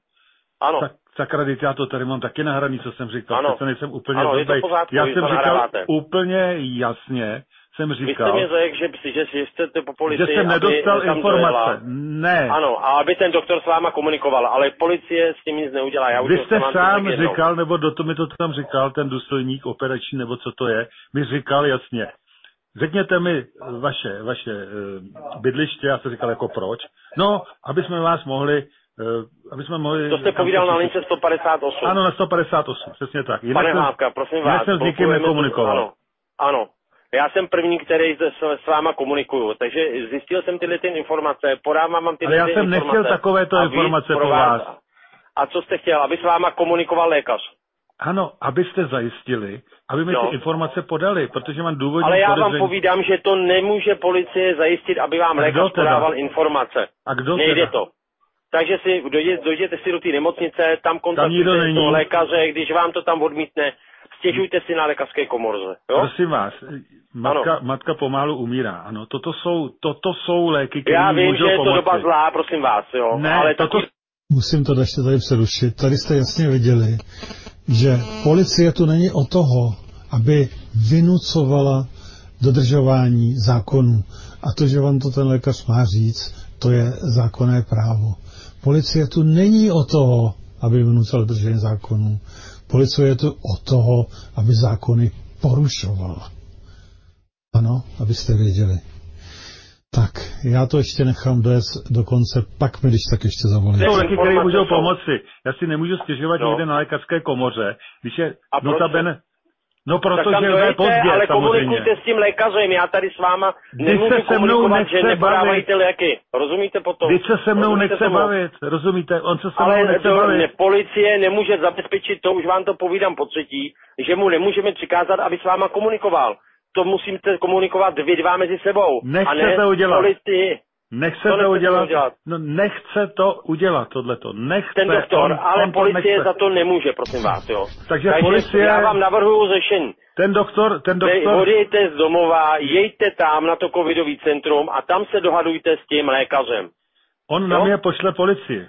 Ano. Tak, sakra, já to tady mám taky nahraný, co jsem říkal. Ano. To nejsem úplně ano, pořádku, já jsem říkal nahráváte. úplně jasně, jsem říkal... Vy jste mi řekl, že, že, že jste po policii, Že jsem nedostal aby informace. Ne. Ano, a aby ten doktor s váma komunikoval, ale policie s tím nic neudělá. Já Vy jste sám říkal, nebo do to mi to tam říkal, ten důstojník operační, nebo co to je, mi říkal jasně. Řekněte mi vaše, vaše uh, bydliště, já jsem říkal jako proč. No, aby jsme vás mohli Uh, aby jsme mohli... To jste povídal na lince 158. Ano, na 158, přesně tak. Jinak Pane Hávka, prosím vás. Jinak jsem s nikým nekomunikoval. Ano, ano. Já jsem první, který s, s váma komunikuju, takže zjistil jsem tyhle ty informace, podávám vám tyhle Ale já jsem nechtěl takovéto informace po vás. A co jste chtěl, aby s váma komunikoval lékař? Ano, abyste zajistili, aby mi no. ty informace podali, protože mám důvodní Ale já podezření. vám povídám, že to nemůže policie zajistit, aby vám lékař podával informace. A kdo Nejde teda? to. Takže si dojde, dojděte si do té nemocnice, tam kontaktujte toho lékaře, když vám to tam odmítne, stěžujte si na lékařské komorze. Jo? Prosím vás, matka, matka pomalu umírá. Ano, toto jsou, toto jsou léky, které Já vím, můžou že je to pomoci. doba zlá, prosím vás, jo. Ne, ale toto... taky... Musím to ještě tady přerušit. Tady jste jasně viděli, že policie tu není o toho, aby vynucovala dodržování zákonů. A to, že vám to ten lékař má říct, to je zákonné právo. Policie tu není o toho, aby vynucala dodržení zákonů. Policie je tu o toho, aby zákony porušovala. Ano, abyste věděli. Tak, já to ještě nechám dojet do konce, pak mi když tak ještě zavolí. Jsou léky, které můžou pomoci. Já si nemůžu stěžovat no. někde na lékařské komoře, když je A notabene... No protože tak je pozdě, ale samozřejmě. komunikujte s tím lékařem, já tady s váma nemůžu se se mnou komunikovat, nechce že nepodávají bavit. ty léky. Rozumíte potom? Když se se mnou Rozumíte nechce tomu? bavit, rozumíte? On se se mnou Ale nechce to, bavit. ne, policie nemůže zabezpečit to, už vám to povídám po třetí, že mu nemůžeme přikázat, aby s váma komunikoval. To musíte komunikovat vy dva mezi sebou. Nechce a ne to udělat. Policii. Nechce To to, udělat. udělat. No, nechce to udělat, tohleto. Nechce. Ten doktor, on, ale on to policie nechce. za to nemůže, prosím vás, jo. Takže policie- já vám navrhuju řešení. Ten doktor, ten doktor... odjejte z domova, jejte tam na to covidový centrum a tam se dohadujte s tím lékařem. On na No. mě pošle policii.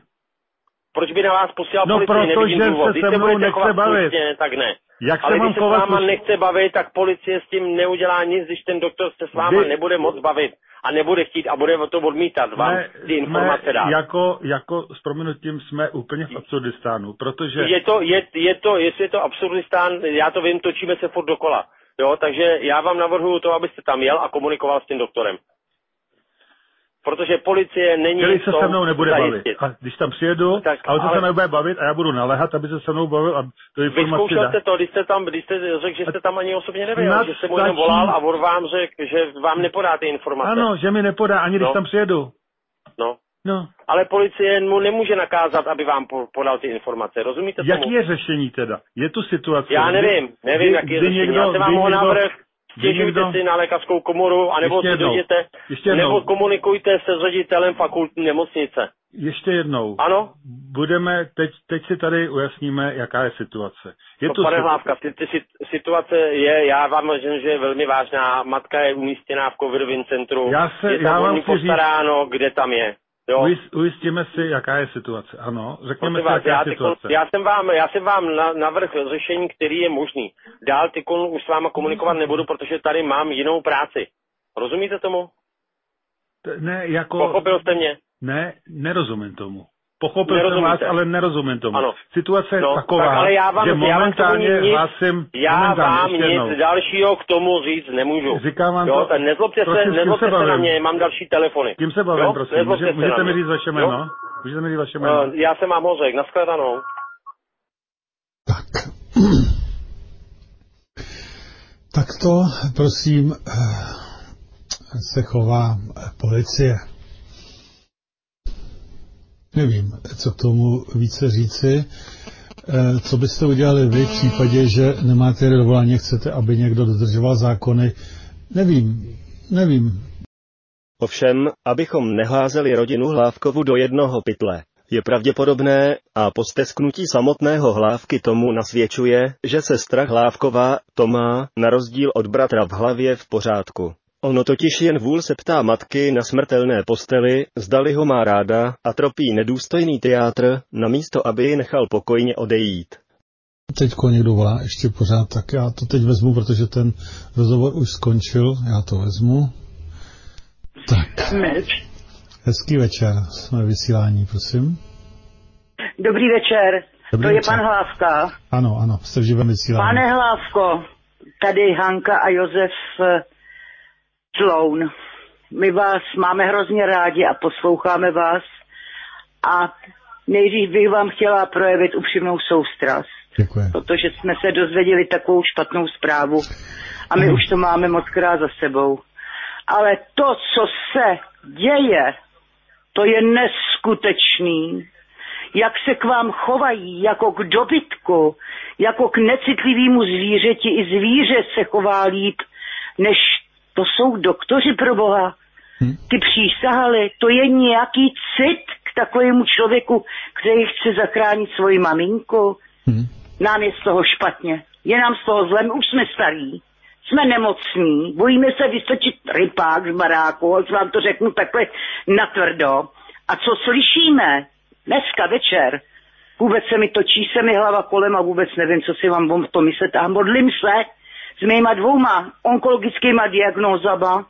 Proč by na vás posílal No, policii? protože se důvod. se Když se mnou nechce bavit. slušně, tak ne. Jak se Ale mám když se s váma slušně? nechce bavit, tak policie s tím neudělá nic, když ten doktor se s váma Vy- nebude moc bavit a nebude chtít a bude to odmítat vám Ne, ty informace jsme dát. jako, jako s prominutím jsme úplně v absurdistánu, protože... Je to, je, je to, jestli je to absurdistán, já to vím, točíme se furt dokola. Jo, takže já vám navrhuju to, abyste tam jel a komunikoval s tím doktorem. Protože policie není Který se se mnou nebude bavit. zajistit. A když tam přijedu, Tak, a on se ale- se nebude bavit a já budu naléhat, aby se se mnou bavil a to informaci Vyzkoušel dá. jste to, když jste tam, když jste řekl, že jste tam ani osobně nebyl, že jste mu jenom volal a on vám řekl, že vám nepodá ty informace. Ano, že mi nepodá, ani když No. tam přijedu. No. No. Ale policie mu nemůže nakázat, aby vám po- podal ty informace, rozumíte Jaký tomu? je řešení teda? Je tu situace. Já nevím, nevím, kdy- jaký je řešení. někdo- Já jsem vám ho kdy stěžujte někdo- si na lékařskou komoru, anebo Ještě jednou. dojděte, Ještě jednou. nebo komunikujte se ředitelem fakultní nemocnice. Ještě jednou. Ano? Budeme, teď, teď si tady ujasníme, jaká je situace. Je No, tu pane Hlávka, ty, ty, sit- situace je, já vám myslím, že je velmi vážná. Matka je umístěná v covidovém centru. Já se- je já tam vám o ní chci říct- kde tam je. Jo? Ujist, ujistíme si, jaká je situace. Ano, řekněme Prosím si, vás, jaká já, je tykon, situace. já jsem vám, já jsem vám na, navrh řešení, který je možný. Dál ty už s váma komunikovat nebudu, protože tady mám jinou práci. Rozumíte tomu? T- Ne, jako... Pochopil jste mě? Ne, nerozumím tomu. Pochopil jsem vás, ale nerozumím tomu. Ano. Situace je No, taková, tak ale já vám, že já vám momentálně nic, hlásím... já momentálně, vám ještě jednou. nic dalšího k tomu říct nemůžu. Říkám vám jo, to- tak nezlobte prosím, se, kým nezlobte se se, na bavím? mě, mám další telefony. Kým se bavím, jo? prosím? Může, se můžete mi říct vaše Jo? jméno? Můžete mi říct vaše jméno? Uh, já jsem vám ho řekl, nashledanou. Tak. Tak to, prosím, eh, se chová policie. Nevím, co k tomu více říci. Eh, Co byste udělali vy v případě, že nemáte dovolání, chcete, aby někdo dodržoval zákony? Nevím, nevím. Ovšem, abychom neházeli rodinu Hlávkovu do jednoho pytle, Je pravděpodobné a po stesknutí samotného hlávky tomu nasvědčuje, že se strach Hlávková to má, na rozdíl od bratra v hlavě, v pořádku. Ono totiž jen vůl se ptá matky na smrtelné posteli, zdali ho má ráda a tropí nedůstojný teátr, namísto aby ji nechal pokojně odejít. Teďko někdo volá ještě pořád, tak já to teď vezmu, protože ten rozhovor už skončil, já to vezmu. Tak. Hezký večer, jsme vysílání, prosím. Dobrý večer, Dobrý to večer. je pan Hlávka. Ano, ano, jste v živém vysílání. Pane Hlávko, tady Hanka a Josef Sloun. My vás máme hrozně rádi a posloucháme vás a nejdřív bych vám chtěla projevit upřímnou soustrast. Děkuji. Protože jsme se dozvěděli takovou špatnou zprávu a my mm. už to máme moc krát za sebou. Ale to, co se děje, to je neskutečný. Jak se k vám chovají, jako k dobytku, jako k necitlivému zvířeti. I zvíře se chová líp, než to jsou doktoři pro Boha. Hmm. Ty přísahali, to je nějaký cit k takovému člověku, který chce zachránit svoji maminku. Hmm. Nám je z toho špatně. Je nám z toho zlem, už jsme starí. Jsme nemocní, bojíme se vystočit rypák z baráku, až vám to řeknu takhle natvrdo. A co slyšíme dneska večer, vůbec se mi točí se mi hlava kolem a vůbec nevím, co si vám o tom myslet. A modlím se, s mýma dvouma onkologickými diagnózama,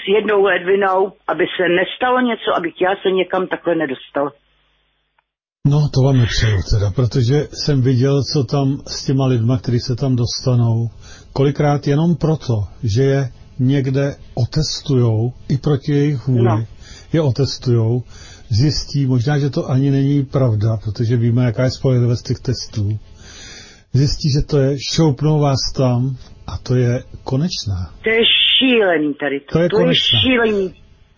s jednou ledvinou, aby se nestalo něco, abych já se někam takhle nedostal. No, to vám nepřeju teda, protože jsem viděl, co tam s těma lidma, kteří se tam dostanou, kolikrát jenom proto, že je někde otestujou i proti jejich vůli, no. je otestujou, zjistí, možná, že to ani není pravda, protože víme, jaká je spolehlivost těch testů, zjistí, že to je, šoupnou vás tam, a to je konečná. To je šílený tady to. To je, to je šílený.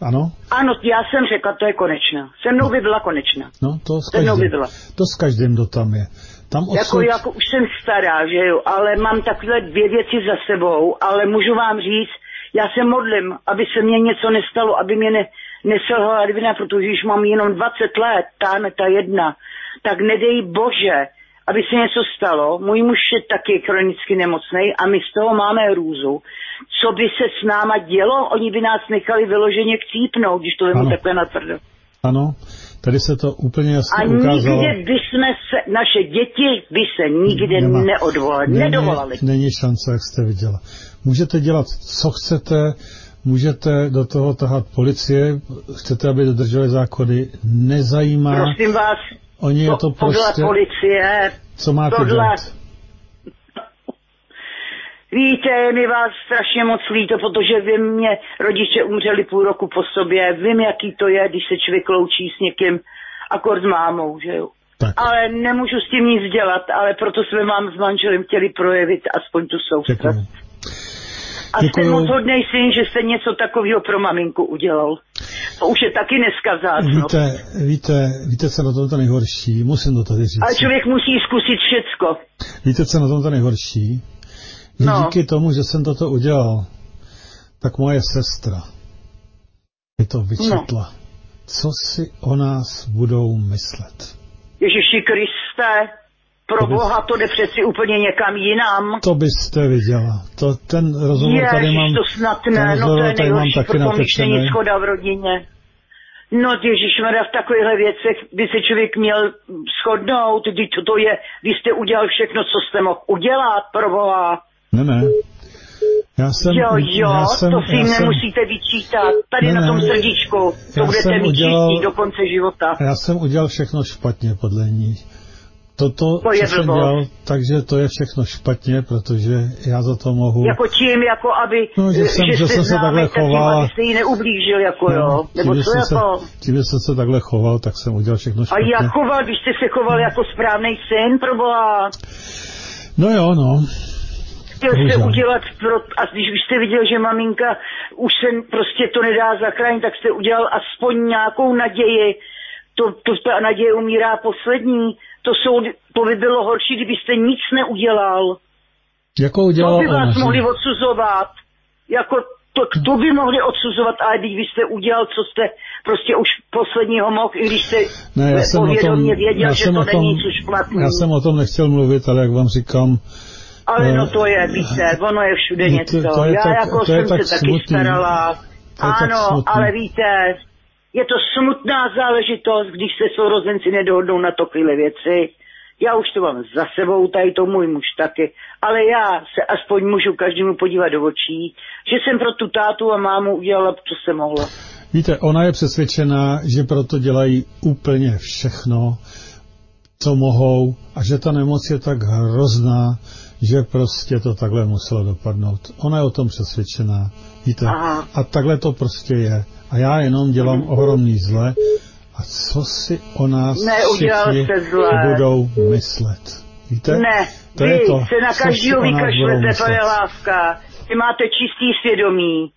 Ano? Ano, já jsem řekla, to je konečná. Se mnou by byla konečná. No, to s každým, by byla. To s každým, kdo tam je. Tam odsud... jako, jako už jsem stará, že jo, ale mám takové dvě věci za sebou, ale můžu vám říct, já se modlím, aby se mně něco nestalo, aby mě ne, neselhala dvina, protože už mám jenom 20 let, táme ta jedna, tak nedej Bože, aby se něco stalo. Můj muž je taky chronicky nemocný a my z toho máme hrůzu. Co by se s náma dělo? Oni by nás nechali vyloženě chcípnout, když to vemu takhle natvrdo. Ano, tady se to úplně jasně a ukázalo. A nikde by jsme se, naše děti by se nikde Nemá. neodvolali, není, nedovolali. Není šance, jak jste viděla. Můžete dělat, co chcete, můžete do toho tahat policie, chcete, aby dodrželi zákony, nezajímá. Prosím vás, Oni je to prostě... policie. Co máte tohle... dělat? Víte, mi vás strašně moc líto, protože vy mě rodiče umřeli půl roku po sobě. Vím, jaký to je, když se člověk loučí s někým, akord s mámou, že jo. Tak. Ale nemůžu s tím nic dělat, ale proto jsme vám s manželem chtěli projevit aspoň tu soustrast. A Děkuju. jste moc hodnej syn, že jste něco takového pro maminku udělal. To už je taky dneska vzácno. Víte, víte, víte, co na tom to nejhorší? Musím to tady říct. Ale člověk musí zkusit všecko. Víte, co na tom to nejhorší? Že no. díky tomu, že jsem toto udělal, tak moje sestra mi to vyčetla. No. Co si o nás budou myslet? Ježíši Kriste, pro to. Boha to jde přeci úplně někam jinam. To byste viděla. To, ten rozhovor Ježiš, tady mám, to snad ne, no to je nejhorší, když není schoda v rodině. No Ježišmarja, v takovýchhle věcech by se člověk měl shodnout, když to, to je, vy jste udělal všechno, co jste mohl udělat, pro Boha. Ne, ne. Já jsem, jo, jo, já jsem, to si nemusíte vyčítat. Tady ne, na tom srdíčku, to budete mít udělal, do konce života. Já jsem udělal všechno špatně podle ní toto, to je co jsem dělal, takže to je všechno špatně, protože já za to mohu... Jako čím, jako aby, no, že, jsem, že, že jsem se takhle choval. Tím, jí neublížil, jako no, jo. Nebo tím, co jako... Se, tím, že jsem se takhle choval, tak jsem udělal všechno špatně. A jak choval, když jste se choval jako správný syn, proboha? No jo, no. Chtěl jste udělat, pro, a když jste viděl, že maminka už se prostě to nedá zachránit, tak jste udělal aspoň nějakou naději, to, to ta naděje umírá poslední, to, jsou, to by bylo horší, kdybyste nic neudělal. Jako udělal To by vás ona, mohli odsuzovat. Jako to, to by mohli odsuzovat, ale když byste udělal, co jste prostě už posledního mohl, i když jste ne, já jsem povědomě tom, věděl, že to tom, není což platný. Já jsem o tom nechtěl mluvit, ale jak vám říkám, ale no to je, víte, ono je všude něco. To, to je Já tak, jako to jsem se taky smutný. starala. Ano, ale víte, je to smutná záležitost, když se sourozenci nedohodnou na takové věci. Já už to mám za sebou, tady to můj muž taky, ale já se aspoň můžu každému podívat do očí, že jsem pro tu tátu a mámu udělala, co jsem mohla. Víte, ona je přesvědčená, že proto dělají úplně všechno, co mohou a že ta nemoc je tak hrozná, že prostě to takhle muselo dopadnout. Ona je o tom přesvědčená, víte. Aha. A takhle to prostě je. A já jenom dělám ohromný zle. A co si o nás všichni budou myslet? Víte? Ne, to vy je to, se na každého vykašlete, pane Lávka. Vy máte čistý svědomí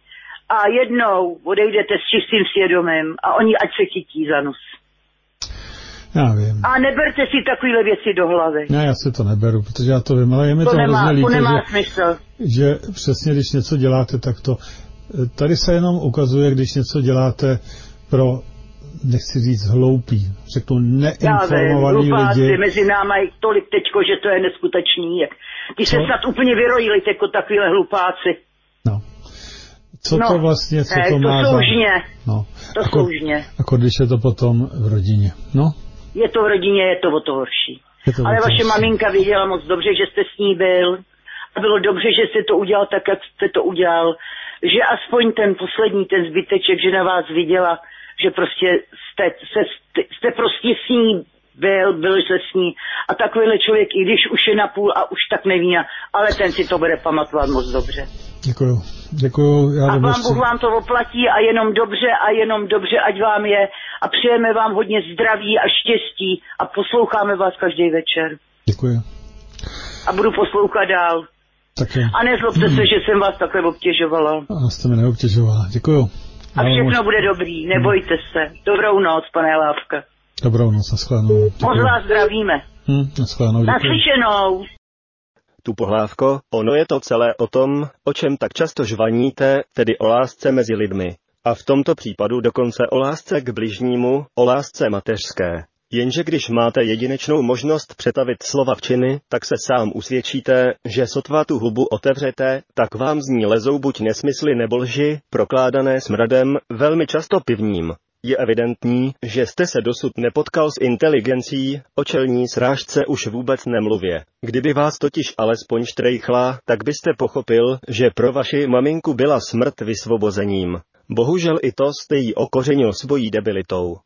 a jednou odejdete s čistým svědomím a oni ať se chytí za nos. Já vím. A neberte si takovéhle věci do hlavy. Ne, já si to neberu, protože já to vím, ale je mi to, to nemá, hrozně líto, to nemá že, smysl. že přesně když něco děláte, tak to... Tady se jenom ukazuje, když něco děláte pro nechci říct hloupý, řeknu neinformovaný Já lidi. mezi náma je tolik teďko, že to je neskutečný. Jak... Ty se snad úplně vyrojili jako takovýhle hlupáci. No. Co no, to vlastně, co ne, to, to má soužně. Za... No. To jako, soužně. Jako když je to potom v rodině. No, je to v rodině, je to o to horší. to Ale vaše maminka věděla moc dobře, že jste s ní byl. A bylo dobře, že jste to udělal tak, jak jste to udělal. Že aspoň ten poslední, ten zbyteček, že na vás viděla, že prostě jste, jste, jste prostě s ní byl, byl se s ní. A takovýhle člověk, i když už je na půl a už tak neví, ale ten si to bude pamatovat moc dobře. Děkuju. Děkuju. Já a vám Bůh vám to oplatí a jenom dobře a jenom dobře, ať vám je. A přejeme vám hodně zdraví a štěstí a posloucháme vás každý večer. Děkuji. A budu poslouchat dál. Také. A nezlobte se, že jsem vás takhle obtěžovala. A jste mi neobtěžovala. Děkuju. A všechno bude dobrý, nebojte se. Dobrou noc, pane Lávka. Dobrou noc, naschledanou. Moc vás zdravíme. Hm, naschledanou, Naslyšenou. Tu pohlávko, ono je to celé o tom, o čem tak často žvaníte, tedy o lásce mezi lidmi. A v tomto případu dokonce o lásce k bližnímu, o lásce mateřské. Jenže když máte jedinečnou možnost přetavit slova v činy, tak se sám usvědčíte, že sotva tu hubu otevřete, tak vám z ní lezou buď nesmysly nebo lži, prokládané smradem, velmi často pivním. Je evidentní, že jste se dosud nepotkal s inteligencí, o čelní srážce už vůbec nemluvě. Kdyby vás totiž alespoň štrejchla, tak byste pochopil, že pro vaši maminku byla smrt vysvobozením. Bohužel i to jste jí okořenil svojí debilitou.